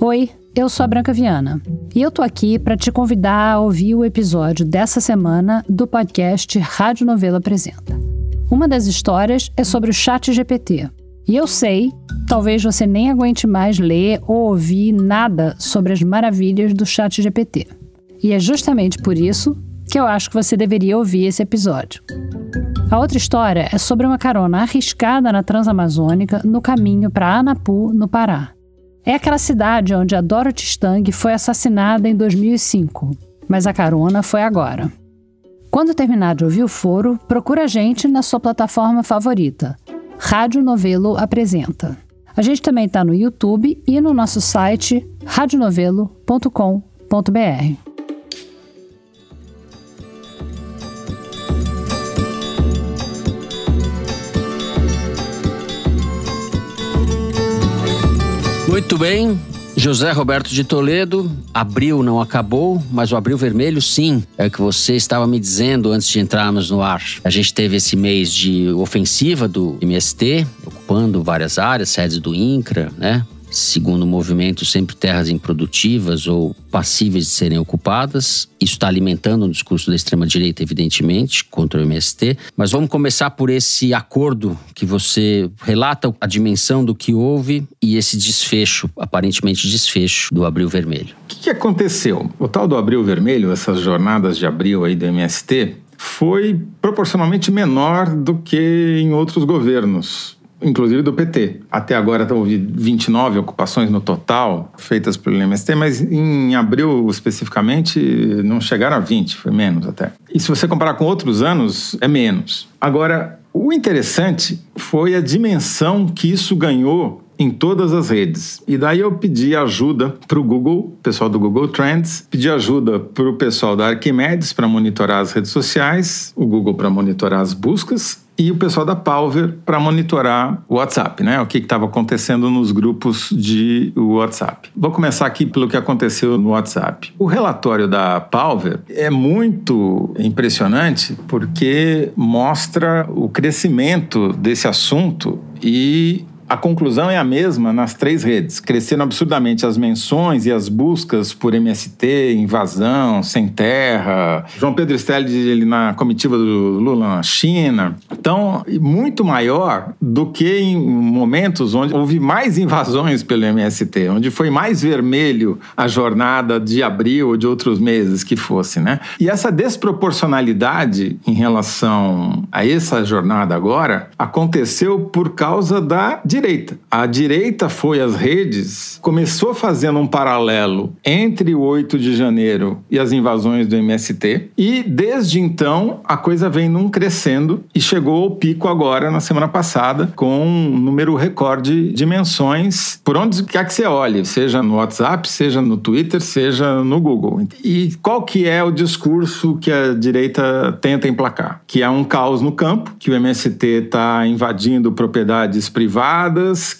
S8: Oi, eu sou a Branca Viana e eu tô aqui para te convidar a ouvir o episódio dessa semana do podcast Rádio Novela Apresenta. Uma das histórias é sobre o Chat GPT. E eu sei, talvez você nem aguente mais ler ou ouvir nada sobre as maravilhas do Chat GPT. E é justamente por isso que eu acho que você deveria ouvir esse episódio. A outra história é sobre uma carona arriscada na Transamazônica no caminho para Anapu, no Pará. É aquela cidade onde a Dorothy Stang foi assassinada em 2005, mas a carona foi agora. Quando terminar de ouvir o foro, procura a gente na sua plataforma favorita. Rádio Novelo apresenta. A gente também está no YouTube e no nosso site radionovelo.com.br.
S2: Muito bem, José Roberto de Toledo, abril não acabou, mas o abril vermelho sim. É o que você estava me dizendo antes de entrarmos no ar. A gente teve esse mês de ofensiva do MST, ocupando várias áreas, sedes do INCRA, né? Segundo o movimento, sempre terras improdutivas ou passíveis de serem ocupadas. Isso está alimentando o discurso da extrema-direita, evidentemente, contra o MST. Mas vamos começar por esse acordo que você relata a dimensão do que houve e esse desfecho, aparentemente desfecho, do Abril Vermelho.
S4: O que, que aconteceu? O tal do Abril Vermelho, essas jornadas de abril aí do MST, foi proporcionalmente menor do que em outros governos inclusive do PT. Até agora houve 29 ocupações no total feitas pelo MST, mas em abril especificamente não chegaram a 20, foi menos até. E se você comparar com outros anos, é menos. Agora, o interessante foi a dimensão que isso ganhou em todas as redes. E daí eu pedi ajuda para o Google, pessoal do Google Trends, pedi ajuda para o pessoal da Arquimedes para monitorar as redes sociais, o Google para monitorar as buscas e o pessoal da Palver para monitorar o WhatsApp, né? O que estava acontecendo nos grupos de WhatsApp. Vou começar aqui pelo que aconteceu no WhatsApp. O relatório da Palver é muito impressionante porque mostra o crescimento desse assunto e a conclusão é a mesma nas três redes. Cresceram absurdamente as menções e as buscas por MST, invasão, sem terra. João Pedro Stelli na comitiva do Lula na China. Então, muito maior do que em momentos onde houve mais invasões pelo MST, onde foi mais vermelho a jornada de abril ou de outros meses que fosse, né? E essa desproporcionalidade em relação a essa jornada agora aconteceu por causa da direita. A direita foi às redes, começou fazendo um paralelo entre o 8 de janeiro e as invasões do MST, e desde então a coisa vem num crescendo e chegou ao pico agora na semana passada, com um número recorde de menções por onde quer que você olhe, seja no WhatsApp, seja no Twitter, seja no Google. E qual que é o discurso que a direita tenta emplacar? Que é um caos no campo, que o MST está invadindo propriedades privadas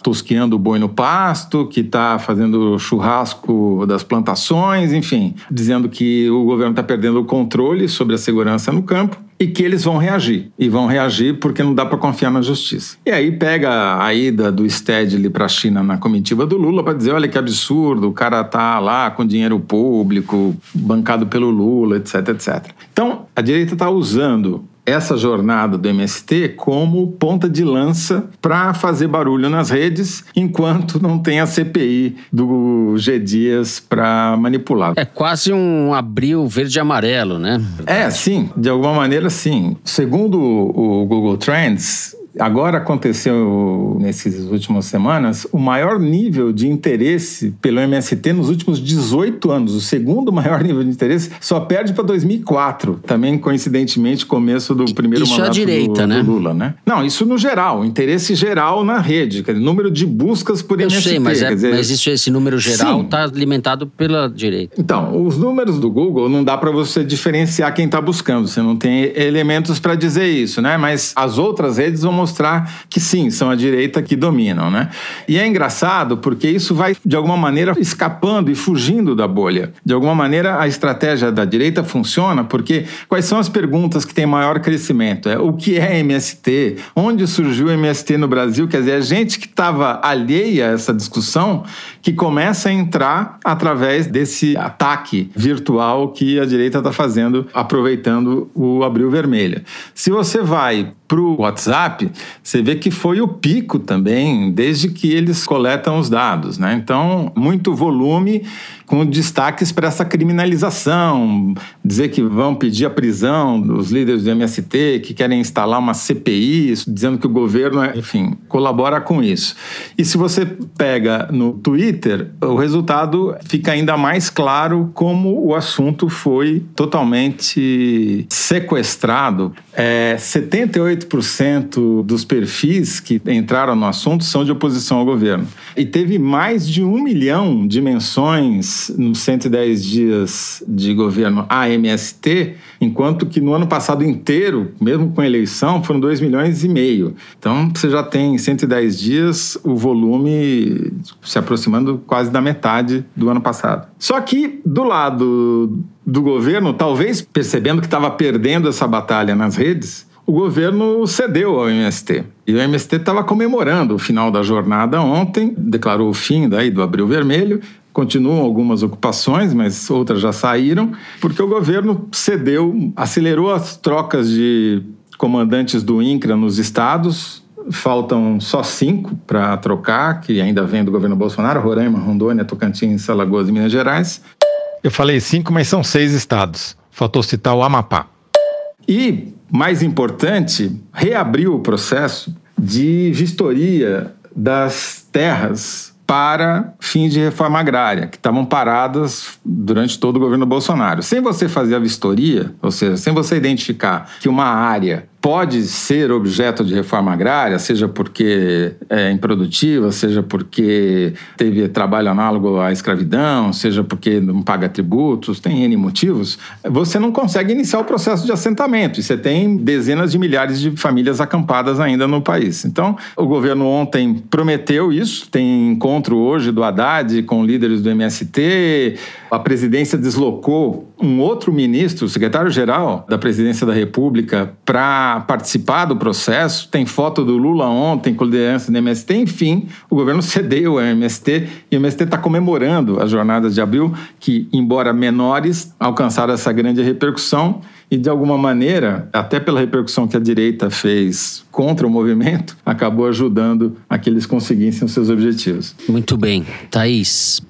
S4: tosqueando o boi no pasto, que está fazendo churrasco das plantações, enfim, dizendo que o governo está perdendo o controle sobre a segurança no campo e que eles vão reagir. E vão reagir porque não dá para confiar na justiça. E aí pega a ida do Stedley para a China na comitiva do Lula para dizer, olha que absurdo, o cara tá lá com dinheiro público, bancado pelo Lula, etc, etc. Então, a direita está usando essa jornada do MST como ponta de lança para fazer barulho nas redes, enquanto não tem a CPI do G Dias para manipular.
S2: É quase um abril verde e amarelo, né?
S4: É, sim, de alguma maneira sim. Segundo o Google Trends, Agora aconteceu, nessas últimas semanas, o maior nível de interesse pelo MST nos últimos 18 anos. O segundo maior nível de interesse só perde para 2004. Também, coincidentemente, começo do primeiro
S2: isso
S4: mandato
S2: direita,
S4: do,
S2: né?
S4: do Lula, né? Não, isso no geral. Interesse geral na rede. Quer dizer, número de buscas por
S2: Eu
S4: MST.
S2: sei, mas, é,
S4: dizer,
S2: mas isso, esse número geral está alimentado pela direita.
S4: Então, os números do Google não dá para você diferenciar quem está buscando. Você não tem elementos para dizer isso, né? Mas as outras redes vão mostrar que sim, são a direita que dominam, né? E é engraçado porque isso vai de alguma maneira escapando e fugindo da bolha. De alguma maneira a estratégia da direita funciona porque quais são as perguntas que têm maior crescimento? É o que é MST? Onde surgiu o MST no Brasil? Quer dizer, a gente que estava alheia a essa discussão que começa a entrar através desse ataque virtual que a direita está fazendo, aproveitando o Abril Vermelha. Se você vai para o WhatsApp, você vê que foi o pico também, desde que eles coletam os dados. Né? Então, muito volume com destaques para essa criminalização, dizer que vão pedir a prisão dos líderes do MST, que querem instalar uma CPI, dizendo que o governo, enfim, colabora com isso. E se você pega no Twitter, o resultado fica ainda mais claro como o assunto foi totalmente sequestrado. É, 78% dos perfis que entraram no assunto são de oposição ao governo. E teve mais de um milhão de menções nos 110 dias de governo AMST, enquanto que no ano passado inteiro, mesmo com eleição, foram 2 milhões e meio. Então você já tem em 110 dias o volume se aproximando quase da metade do ano passado. Só que do lado do governo, talvez percebendo que estava perdendo essa batalha nas redes, o governo cedeu ao MST. E o MST estava comemorando o final da jornada ontem, declarou o fim daí do Abril Vermelho. Continuam algumas ocupações, mas outras já saíram, porque o governo cedeu, acelerou as trocas de comandantes do INCRA nos estados. Faltam só cinco para trocar, que ainda vem do governo Bolsonaro: Roraima, Rondônia, Tocantins, Alagoas e Minas Gerais.
S9: Eu falei cinco, mas são seis estados. Faltou citar o Amapá.
S4: E, mais importante, reabriu o processo de vistoria das terras para fins de reforma agrária, que estavam paradas durante todo o governo Bolsonaro. Sem você fazer a vistoria, ou seja, sem você identificar que uma área pode ser objeto de reforma agrária, seja porque é improdutiva, seja porque teve trabalho análogo à escravidão, seja porque não paga tributos, tem N motivos, você não consegue iniciar o processo de assentamento. E você tem dezenas de milhares de famílias acampadas ainda no país. Então, o governo ontem prometeu isso, tem encontro hoje do Haddad com líderes do MST, a presidência deslocou um outro ministro, o secretário-geral da presidência da República, para participar do processo. Tem foto do Lula ontem com liderança do MST. Enfim, o governo cedeu ao MST e o MST está comemorando as jornadas de abril, que, embora menores, alcançaram essa grande repercussão e, de alguma maneira, até pela repercussão que a direita fez contra o movimento, acabou ajudando a que eles conseguissem os seus objetivos.
S2: Muito bem. Thaís,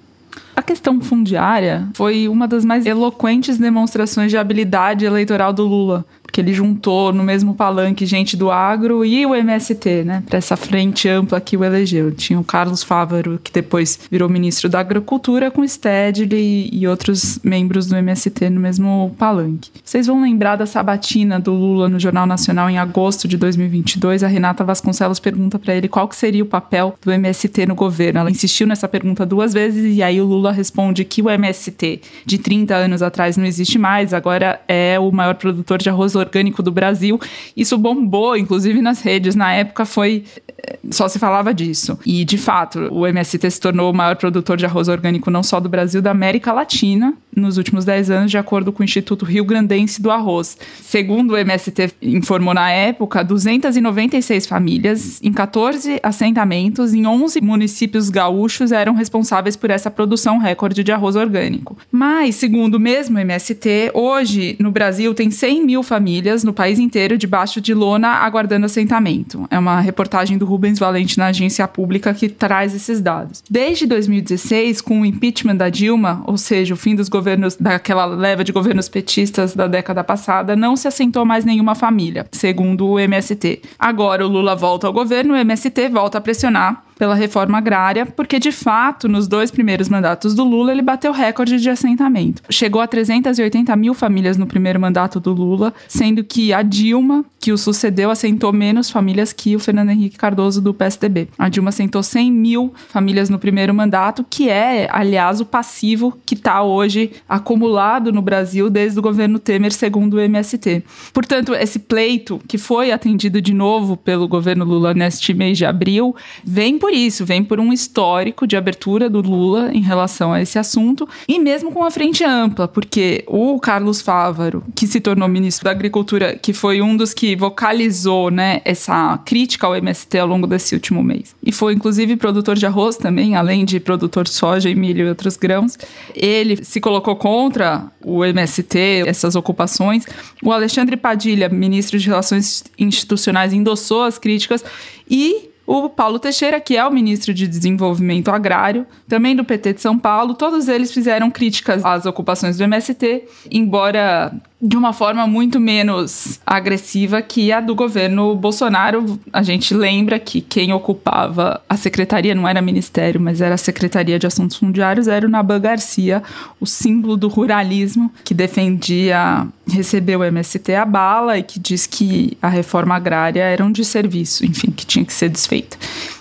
S1: a questão fundiária foi uma das mais eloquentes demonstrações de habilidade eleitoral do Lula porque ele juntou no mesmo palanque gente do agro e o MST, né, para essa frente ampla que o elegeu. Tinha o Carlos Fávaro, que depois virou ministro da Agricultura, com Stedley e outros membros do MST no mesmo palanque. Vocês vão lembrar da sabatina do Lula no Jornal Nacional em agosto de 2022. A Renata Vasconcelos pergunta para ele qual que seria o papel do MST no governo. Ela insistiu nessa pergunta duas vezes e aí o Lula responde que o MST de 30 anos atrás não existe mais, agora é o maior produtor de arroz orgânico do Brasil. Isso bombou, inclusive nas redes. Na época foi eh, só se falava disso. E, de fato, o MST se tornou o maior produtor de arroz orgânico não só do Brasil, da América Latina, nos últimos 10 anos, de acordo com o Instituto Rio Grandense do Arroz. Segundo o MST informou na época, 296 famílias em 14 assentamentos em 11 municípios gaúchos eram responsáveis por essa produção recorde de arroz orgânico. Mas, segundo o mesmo MST, hoje no Brasil tem 100 mil famílias no país inteiro debaixo de lona aguardando assentamento. É uma reportagem do Rubens Valente na agência pública que traz esses dados. Desde 2016, com o impeachment da Dilma, ou seja, o fim dos governos, daquela leva de governos petistas da década passada, não se assentou mais nenhuma família, segundo o MST. Agora o Lula volta ao governo, o MST volta a pressionar pela reforma agrária, porque de fato, nos dois primeiros mandatos do Lula, ele bateu recorde de assentamento. Chegou a 380 mil famílias no primeiro mandato do Lula, sendo que a Dilma, que o sucedeu, assentou menos famílias que o Fernando Henrique Cardoso do PSDB. A Dilma assentou 100 mil famílias no primeiro mandato, que é, aliás, o passivo que está hoje acumulado no Brasil desde o governo Temer, segundo o MST. Portanto, esse pleito, que foi atendido de novo pelo governo Lula neste mês de abril, vem por por isso, vem por um histórico de abertura do Lula em relação a esse assunto, e mesmo com a frente ampla, porque o Carlos Fávaro, que se tornou ministro da Agricultura, que foi um dos que vocalizou né, essa crítica ao MST ao longo desse último mês, e foi inclusive produtor de arroz também, além de produtor de soja e milho e outros grãos, ele se colocou contra o MST, essas ocupações. O Alexandre Padilha, ministro de Relações Institucionais, endossou as críticas e o Paulo Teixeira, que é o ministro de Desenvolvimento Agrário, também do PT de São Paulo, todos eles fizeram críticas às ocupações do MST, embora de uma forma muito menos agressiva que a do governo Bolsonaro. A gente lembra que quem ocupava a secretaria não era ministério, mas era a Secretaria de Assuntos Fundiários, era o Naban Garcia, o símbolo do ruralismo, que defendia receber o MST a bala e que diz que a reforma agrária era um desserviço, enfim, que tinha que ser desfeita.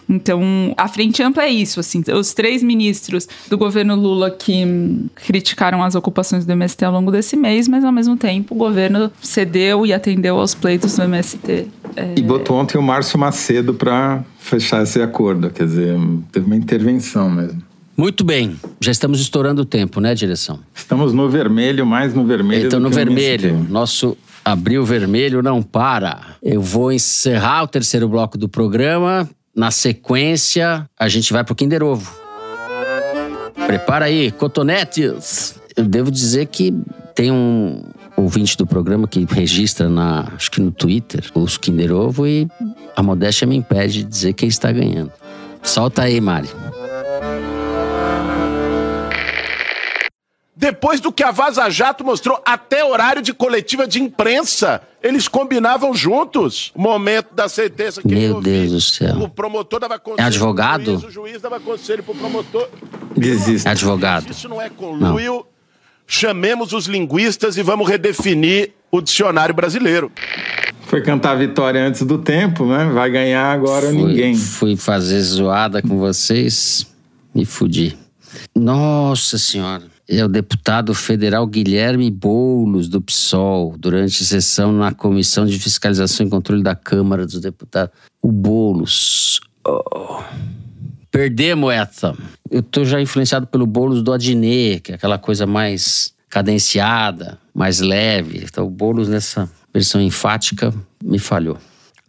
S1: Então, a frente ampla é isso, assim, os três ministros do governo Lula que criticaram as ocupações do MST ao longo desse mês, mas ao mesmo tempo o governo cedeu e atendeu aos pleitos do MST.
S4: É... E botou ontem o Márcio Macedo para fechar esse acordo, quer dizer, teve uma intervenção mesmo.
S2: Muito bem, já estamos estourando o tempo, né, direção?
S4: Estamos no vermelho, mais no vermelho.
S2: Então, no vermelho, nosso abril vermelho não para. Eu vou encerrar o terceiro bloco do programa na sequência, a gente vai pro Kinder Ovo. Prepara aí, cotonetes. Eu devo dizer que tem um ouvinte do programa que registra na, acho que no Twitter, os Kinder Ovo e a modéstia me impede de dizer quem está ganhando. Solta aí, Mari.
S10: Depois do que a Vaza Jato mostrou até horário de coletiva de imprensa, eles combinavam juntos. Momento da sentença que
S2: Meu Deus do céu.
S10: O promotor dava conselho.
S2: É advogado?
S10: Juiz, o juiz dava conselho pro promotor.
S2: Desiste. É advogado.
S10: Isso não é conluio. Não. Chamemos os linguistas e vamos redefinir o dicionário brasileiro.
S4: Foi cantar a vitória antes do tempo, né? Vai ganhar agora
S2: fui,
S4: ninguém.
S2: Fui fazer zoada com vocês, me fudi. Nossa Senhora é o deputado federal Guilherme Boulos, do PSOL, durante sessão na Comissão de Fiscalização e Controle da Câmara dos Deputados. O Boulos. Oh. Perdemos essa. Eu tô já influenciado pelo Boulos do Adnet, que é aquela coisa mais cadenciada, mais leve. Então, o Boulos nessa versão enfática me falhou.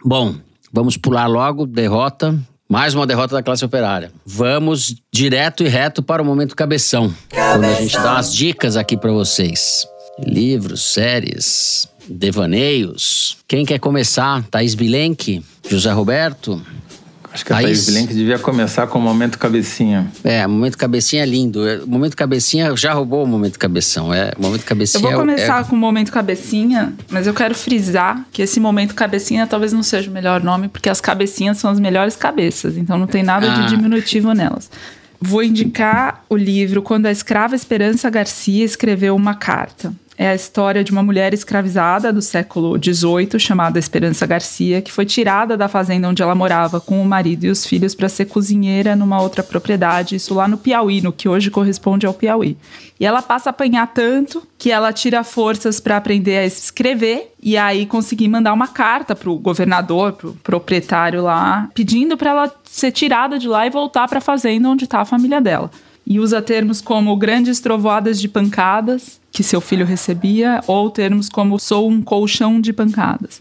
S2: Bom, vamos pular logo. Derrota mais uma derrota da classe operária. Vamos direto e reto para o momento cabeção. Cabeção. Quando a gente dá umas dicas aqui para vocês. Livros, séries, devaneios. Quem quer começar? Thaís Bilenque? José Roberto?
S4: Acho que a Thaís, Bilenque devia começar com o Momento Cabecinha.
S2: É, o Momento Cabecinha é lindo. O Momento Cabecinha já roubou o Momento Cabeção. É, o Momento Cabecinha
S1: Eu vou
S2: é
S1: começar
S2: é...
S1: com o Momento Cabecinha, mas eu quero frisar que esse Momento Cabecinha talvez não seja o melhor nome, porque as cabecinhas são as melhores cabeças, então não tem nada ah. de diminutivo nelas. Vou indicar o livro Quando a Escrava Esperança Garcia escreveu uma carta é a história de uma mulher escravizada do século XVIII, chamada Esperança Garcia, que foi tirada da fazenda onde ela morava com o marido e os filhos para ser cozinheira numa outra propriedade, isso lá no Piauí, no que hoje corresponde ao Piauí. E ela passa a apanhar tanto que ela tira forças para aprender a escrever e aí conseguir mandar uma carta para o governador, para o proprietário lá, pedindo para ela ser tirada de lá e voltar para a fazenda onde está a família dela. E usa termos como grandes trovoadas de pancadas, que seu filho recebia, ou termos como sou um colchão de pancadas.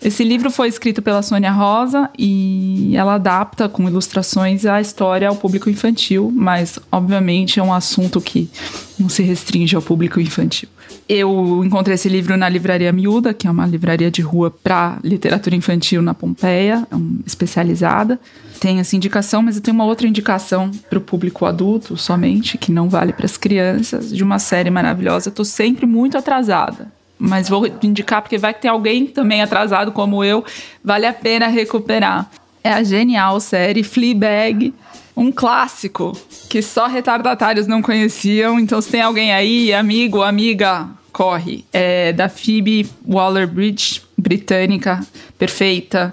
S1: Esse livro foi escrito pela Sônia Rosa e ela adapta com ilustrações a história ao público infantil, mas obviamente é um assunto que não se restringe ao público infantil. Eu encontrei esse livro na Livraria Miúda, que é uma livraria de rua para literatura infantil na Pompeia, é especializada. Tem essa indicação, mas eu tenho uma outra indicação para o público adulto somente, que não vale para as crianças, de uma série maravilhosa. Estou sempre muito atrasada, mas vou indicar porque vai que tem alguém também atrasado como eu, vale a pena recuperar. É a genial série Fleabag, um clássico que só retardatários não conheciam. Então, se tem alguém aí, amigo, amiga, corre. É da Phoebe Waller-Bridge, britânica, perfeita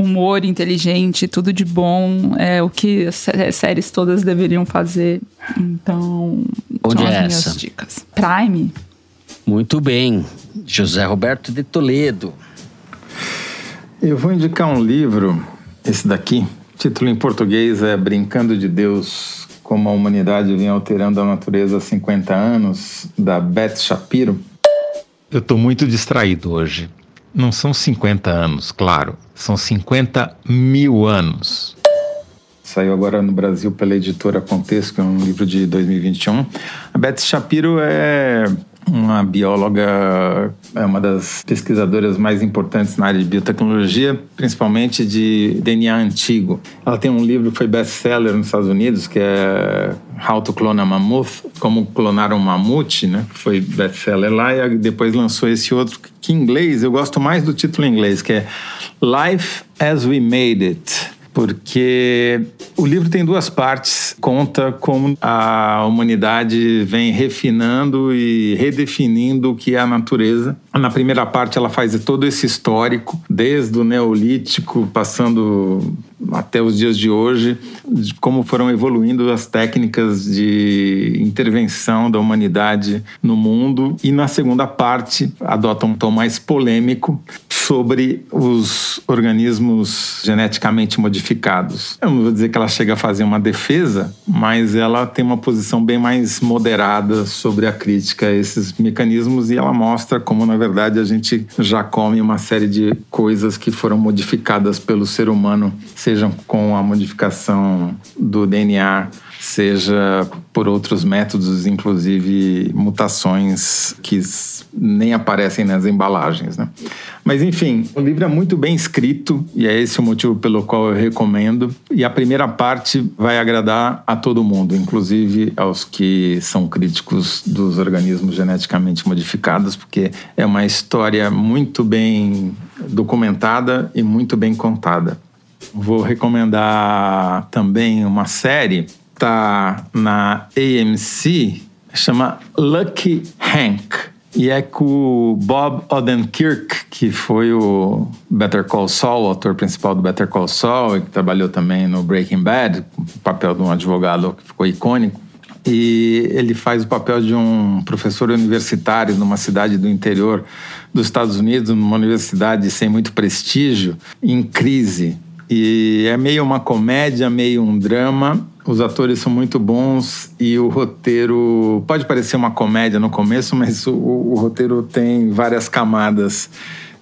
S1: humor inteligente, tudo de bom, é o que as séries todas deveriam fazer. Então,
S2: Onde
S1: são
S2: é
S1: as minhas
S2: essa?
S1: dicas. Prime.
S2: Muito bem. José Roberto de Toledo.
S4: Eu vou indicar um livro, esse daqui. O título em português é Brincando de Deus, como a humanidade vem alterando a natureza há 50 anos, da Beth Shapiro.
S9: Eu estou muito distraído hoje. Não são 50 anos, claro, são 50 mil anos.
S4: Saiu agora no Brasil pela editora Contexto, que é um livro de 2021. A Beth Shapiro é uma bióloga, é uma das pesquisadoras mais importantes na área de biotecnologia, principalmente de DNA antigo. Ela tem um livro que foi best-seller nos Estados Unidos, que é How to Clone a Mammoth, como clonar um mamute, né? Foi best-seller lá e depois lançou esse outro que em inglês, eu gosto mais do título em inglês, que é Life as We Made It porque o livro tem duas partes. Conta como a humanidade vem refinando e redefinindo o que é a natureza. Na primeira parte, ela faz todo esse histórico, desde o Neolítico, passando até os dias de hoje, de como foram evoluindo as técnicas de intervenção da humanidade no mundo. E na segunda parte, adota um tom mais polêmico sobre os organismos geneticamente modificados. Eu não vou dizer que ela chega a fazer uma defesa, mas ela tem uma posição bem mais moderada sobre a crítica a esses mecanismos e ela mostra como, na verdade, a gente já come uma série de coisas que foram modificadas pelo ser humano, sejam com a modificação do DNA seja por outros métodos, inclusive mutações que nem aparecem nas embalagens. Né? Mas enfim, o livro é muito bem escrito e é esse o motivo pelo qual eu recomendo. E a primeira parte vai agradar a todo mundo, inclusive aos que são críticos dos organismos geneticamente modificados, porque é uma história muito bem documentada e muito bem contada. Vou recomendar também uma série tá na AMC, chama Lucky Hank. E é com o Bob Odenkirk, que foi o Better Call Saul, o ator principal do Better Call Saul, e que trabalhou também no Breaking Bad, o papel de um advogado que ficou icônico. E ele faz o papel de um professor universitário numa cidade do interior dos Estados Unidos, numa universidade sem muito prestígio, em crise. E é meio uma comédia, meio um drama, os atores são muito bons e o roteiro pode parecer uma comédia no começo, mas o, o roteiro tem várias camadas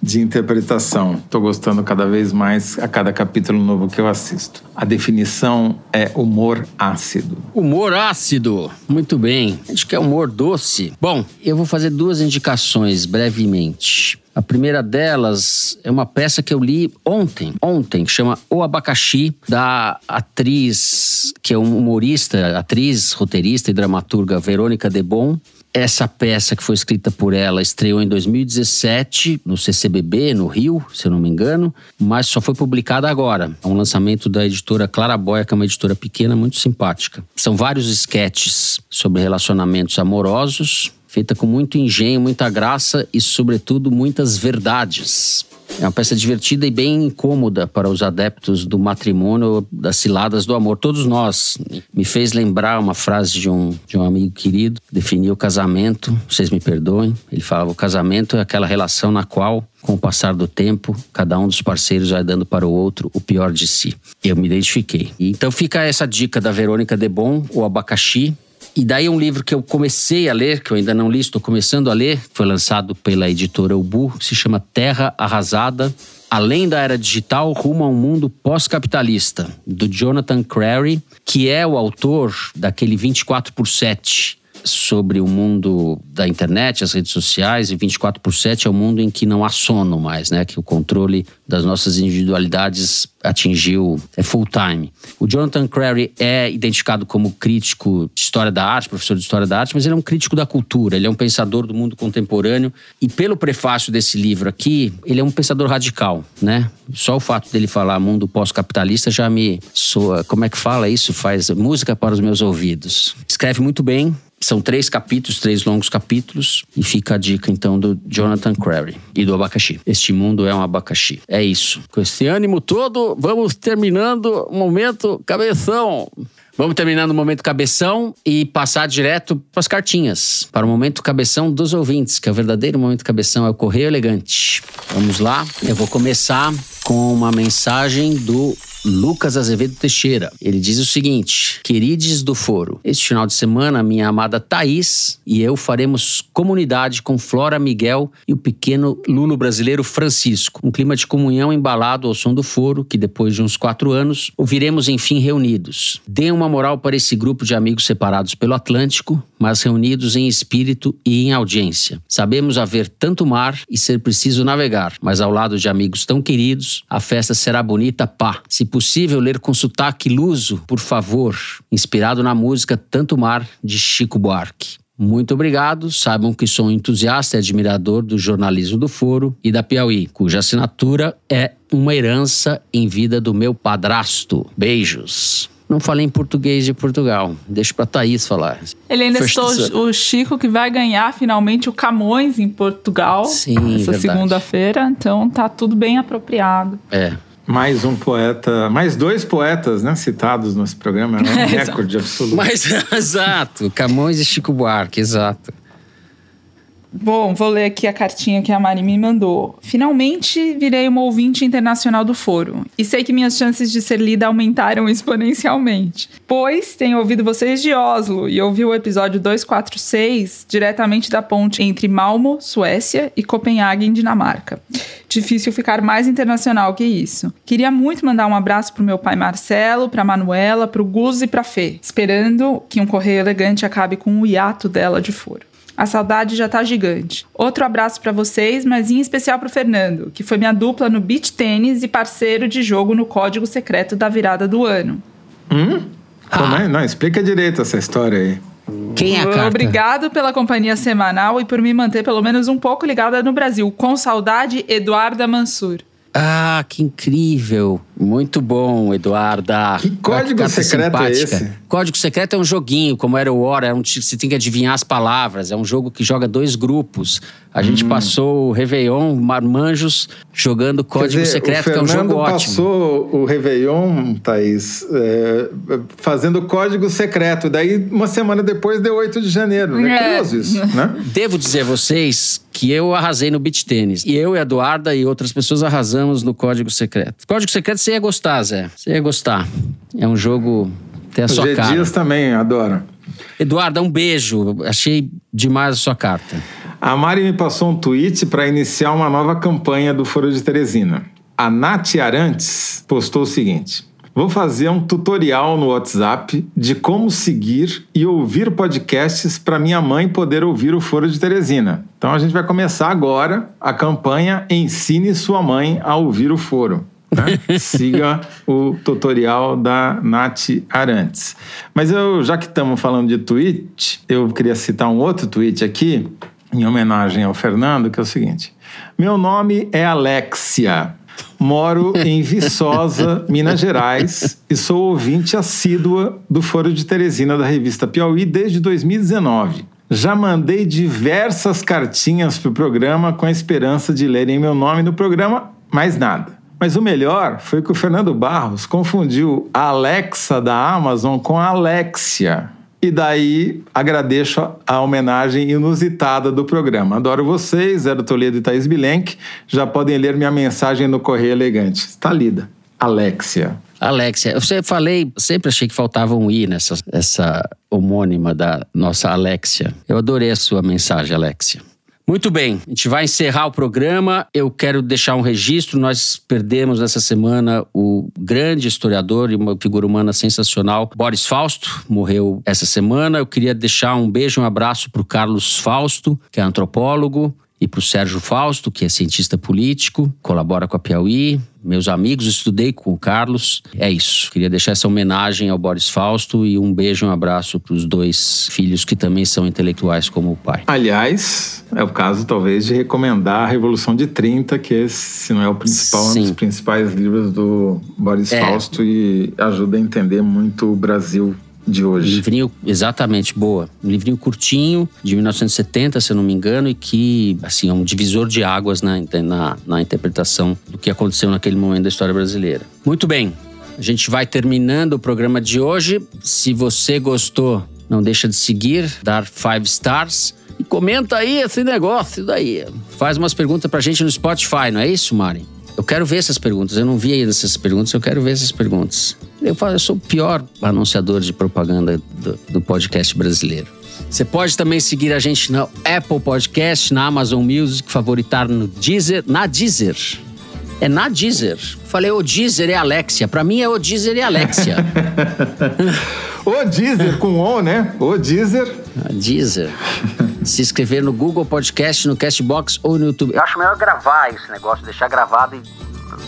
S4: de interpretação. Estou gostando cada vez mais a cada capítulo novo que eu assisto. A definição é humor ácido.
S2: Humor ácido, muito bem. Acho que é humor doce. Bom, eu vou fazer duas indicações brevemente. A primeira delas é uma peça que eu li ontem, ontem, que chama O Abacaxi, da atriz, que é uma humorista, atriz, roteirista e dramaturga Verônica Debon. Essa peça que foi escrita por ela estreou em 2017 no CCBB, no Rio, se eu não me engano, mas só foi publicada agora. É um lançamento da editora Claraboia, que é uma editora pequena, muito simpática. São vários esquetes sobre relacionamentos amorosos, feita com muito engenho, muita graça e, sobretudo, muitas verdades. É uma peça divertida e bem incômoda para os adeptos do matrimônio, das ciladas do amor. Todos nós. Me fez lembrar uma frase de um, de um amigo querido, definia o casamento, vocês me perdoem. Ele falava: o casamento é aquela relação na qual, com o passar do tempo, cada um dos parceiros vai dando para o outro o pior de si. Eu me identifiquei. Então fica essa dica da Verônica Debon, o abacaxi, e daí um livro que eu comecei a ler, que eu ainda não li, estou começando a ler, foi lançado pela editora Ubu, se chama Terra Arrasada, Além da Era Digital, rumo a um mundo pós-capitalista, do Jonathan Crary, que é o autor daquele 24 por 7, sobre o mundo da internet, as redes sociais, e 24 por 7 é o mundo em que não há sono mais, né? Que o controle das nossas individualidades atingiu é full time. O Jonathan Crary é identificado como crítico de história da arte, professor de história da arte, mas ele é um crítico da cultura, ele é um pensador do mundo contemporâneo e pelo prefácio desse livro aqui, ele é um pensador radical, né? Só o fato dele falar mundo pós-capitalista já me soa, como é que fala isso? Faz música para os meus ouvidos. Escreve muito bem, são três capítulos, três longos capítulos, e fica a dica então do Jonathan Crary e do abacaxi. Este mundo é um abacaxi. É isso. Com esse ânimo todo, vamos terminando o momento cabeção. Vamos terminando o momento cabeção e passar direto para as cartinhas, para o momento cabeção dos ouvintes, que é o verdadeiro momento cabeção, é o Correio Elegante. Vamos lá, eu vou começar com uma mensagem do Lucas Azevedo Teixeira. Ele diz o seguinte: Querides do Foro, este final de semana, minha amada Thaís e eu faremos comunidade com Flora Miguel e o pequeno Lulo brasileiro Francisco. Um clima de comunhão embalado ao som do Foro, que depois de uns quatro anos, ouviremos enfim reunidos. Dê uma moral para esse grupo de amigos separados pelo Atlântico, mas reunidos em espírito e em audiência. Sabemos haver tanto mar e ser preciso navegar, mas ao lado de amigos tão queridos, a festa será bonita, pá. Se possível, ler com sotaque luso, por favor, inspirado na música Tanto Mar, de Chico Buarque. Muito obrigado. Saibam que sou um entusiasta e admirador do jornalismo do Foro e da Piauí, cuja assinatura é uma herança em vida do meu padrasto. Beijos. Não falei em português de Portugal. Deixa pra Thaís falar.
S1: Ele ainda citou o Chico que vai ganhar finalmente o Camões em Portugal
S2: Sim,
S1: essa segunda-feira, então tá tudo bem apropriado.
S2: É.
S4: Mais um poeta, mais dois poetas, né, citados nesse programa, é um recorde absoluto.
S2: Mas, exato. Camões e Chico Buarque, exato.
S1: Bom, vou ler aqui a cartinha que a Mari me mandou. Finalmente virei uma ouvinte internacional do foro. E sei que minhas chances de ser lida aumentaram exponencialmente. Pois tenho ouvido vocês de Oslo e ouvi o episódio 246 diretamente da ponte entre Malmo, Suécia, e Copenhague, Dinamarca. Difícil ficar mais internacional que isso. Queria muito mandar um abraço pro meu pai Marcelo, pra Manuela, pro Gus e pra Fê, esperando que um correio elegante acabe com o hiato dela de foro. A saudade já tá gigante. Outro abraço pra vocês, mas em especial pro Fernando, que foi minha dupla no beach tênis e parceiro de jogo no código secreto da virada do ano.
S4: Hum? Como é? Não, explica direito essa história aí.
S2: Quem é a carta?
S1: Obrigado pela companhia semanal e por me manter pelo menos um pouco ligada no Brasil. Com saudade, Eduarda Mansur.
S2: Ah, que incrível. Muito bom, Eduarda.
S4: Que código
S2: Carta
S4: secreto é
S2: simpática.
S4: esse?
S2: Código secreto é um joguinho, como era o War, é um, você tem que adivinhar as palavras. É um jogo que joga dois grupos. A gente
S4: Hum.
S2: passou o Réveillon, Marmanjos, jogando Código
S4: dizer,
S2: Secreto,
S4: o
S2: que é um jogo ótimo.
S4: passou o Réveillon, Thaís, é, fazendo código secreto. Daí, uma semana depois, deu 8 de janeiro. É,
S1: É.
S4: curioso isso, né?
S2: Devo dizer a vocês que eu arrasei no beach tênis. E eu e a Eduarda e outras pessoas arrasamos no Código Secreto. Código Secreto você ia gostar, Zé. Você ia gostar. É um jogo. Tem a sua
S4: G
S2: cara.
S4: Dias também adoram.
S2: Eduarda, um beijo. Achei demais a sua carta.
S4: A Mari me passou um tweet para iniciar uma nova campanha do Foro de Teresina. A Nath Arantes postou o seguinte: Vou fazer um tutorial no WhatsApp de como seguir e ouvir podcasts para minha mãe poder ouvir o Foro de Teresina. Então a gente vai começar agora a campanha Ensine sua mãe a ouvir o Foro. Né? Siga o tutorial da Nath Arantes. Mas eu, já que estamos falando de tweet, eu queria citar um outro tweet aqui, em homenagem ao Fernando, que é o seguinte: Meu nome é Alexia. Moro em Viçosa, Minas Gerais, e sou ouvinte assídua do Foro de Teresina da revista Piauí desde 2019. Já mandei diversas cartinhas para o programa com a esperança de lerem meu nome no programa, mas nada. Mas o melhor foi que o Fernando Barros confundiu a Alexa da Amazon com a Alexia. E daí agradeço a, homenagem inusitada do programa. Adoro vocês, Zero Toledo e Thaís Bilenque. Já podem ler minha mensagem no Correio Elegante. Está lida. Alexia.
S2: Alexia, eu sempre falei, sempre achei que faltava um i nessa essa homônima da nossa Alexia. Eu adorei a sua mensagem, Alexia. Muito bem, a gente vai encerrar o programa. Eu quero deixar um registro. Nós perdemos essa semana o grande historiador e uma figura humana sensacional, Boris Fausto, morreu essa semana. Eu queria deixar um beijo, um abraço para o Carlos Fausto, que é antropólogo, e para o Sérgio Fausto, que é cientista político, colabora com a Piauí. Meus amigos, estudei com o Carlos. É isso. Queria deixar essa homenagem ao Boris Fausto e um beijo, um abraço para os dois filhos que também são intelectuais como o pai.
S4: Aliás, é o caso talvez de recomendar a Revolução de 30, que esse, se não é o principal, um
S2: Sim.
S4: dos principais livros do Boris
S2: É.
S4: Fausto e ajuda a entender muito o Brasil de hoje.
S2: Livrinho, exatamente, boa. Um livrinho curtinho, de 1970, se eu não me engano, e que, assim, é um divisor de águas na, na, na interpretação do que aconteceu naquele momento da história brasileira. Muito bem, a gente vai terminando o programa de hoje. Se você gostou, não deixa de seguir, dar five stars. E comenta aí esse negócio daí. Faz umas perguntas pra gente no Spotify, não é isso, Mari? Eu quero ver essas perguntas. Eu não vi ainda essas perguntas, eu quero ver essas perguntas. Eu falo, eu sou o pior anunciador de propaganda do, do podcast brasileiro. Você pode também seguir a gente no Apple Podcast, na Amazon Music, favoritar no Deezer, na Deezer. É na Deezer. Falei, o Deezer é Alexia. Pra mim é o Deezer e Alexia.
S4: o Deezer com O, né? O Deezer.
S2: A Deezer. Se inscrever no Google Podcast, no Castbox ou no YouTube. Eu acho melhor gravar esse negócio, deixar gravado e,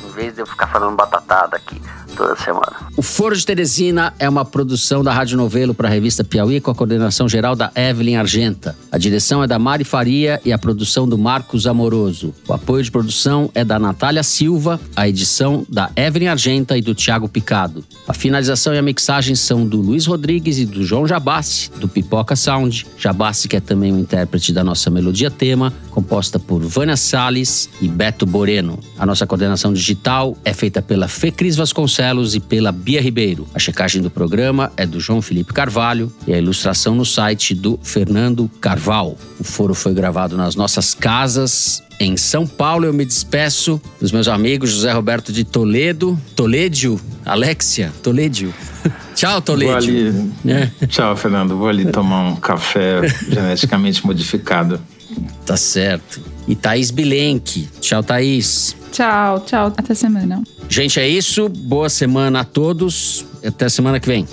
S2: em vez de eu ficar falando batatada aqui toda semana. O Foro de Teresina é uma produção da Rádio Novelo para a revista Piauí com a coordenação geral da Evelyn Argenta. A direção é da Mari Faria e a produção do Marcos Amoroso. O apoio de produção é da Natália Silva, a edição da Evelyn Argenta e do Tiago Picado. A finalização e a mixagem são do Luiz Rodrigues e do João Jabassi, do Pipoca Sound. Jabassi, que é também o um intérprete da nossa melodia tema, composta por Vânia Salles e Beto Boreno. A nossa coordenação digital é feita pela Fê Cris Vasconcelos e pela Bia Ribeiro. A checagem do programa é do João Felipe Carvalho e a ilustração no site do Fernando Carval. O foro foi gravado nas nossas casas em São Paulo. Eu me despeço dos meus amigos José Roberto de Toledo, Toledo, Alexia, Toledo. Tchau, Toledo.
S4: Ali... É. Tchau, Fernando. Vou ali tomar um café geneticamente modificado.
S2: Tá certo. E Thaís Bilenque. Tchau, Thaís.
S1: Tchau, tchau. Até semana.
S2: Gente, é isso. Boa semana a todos. Até semana que vem.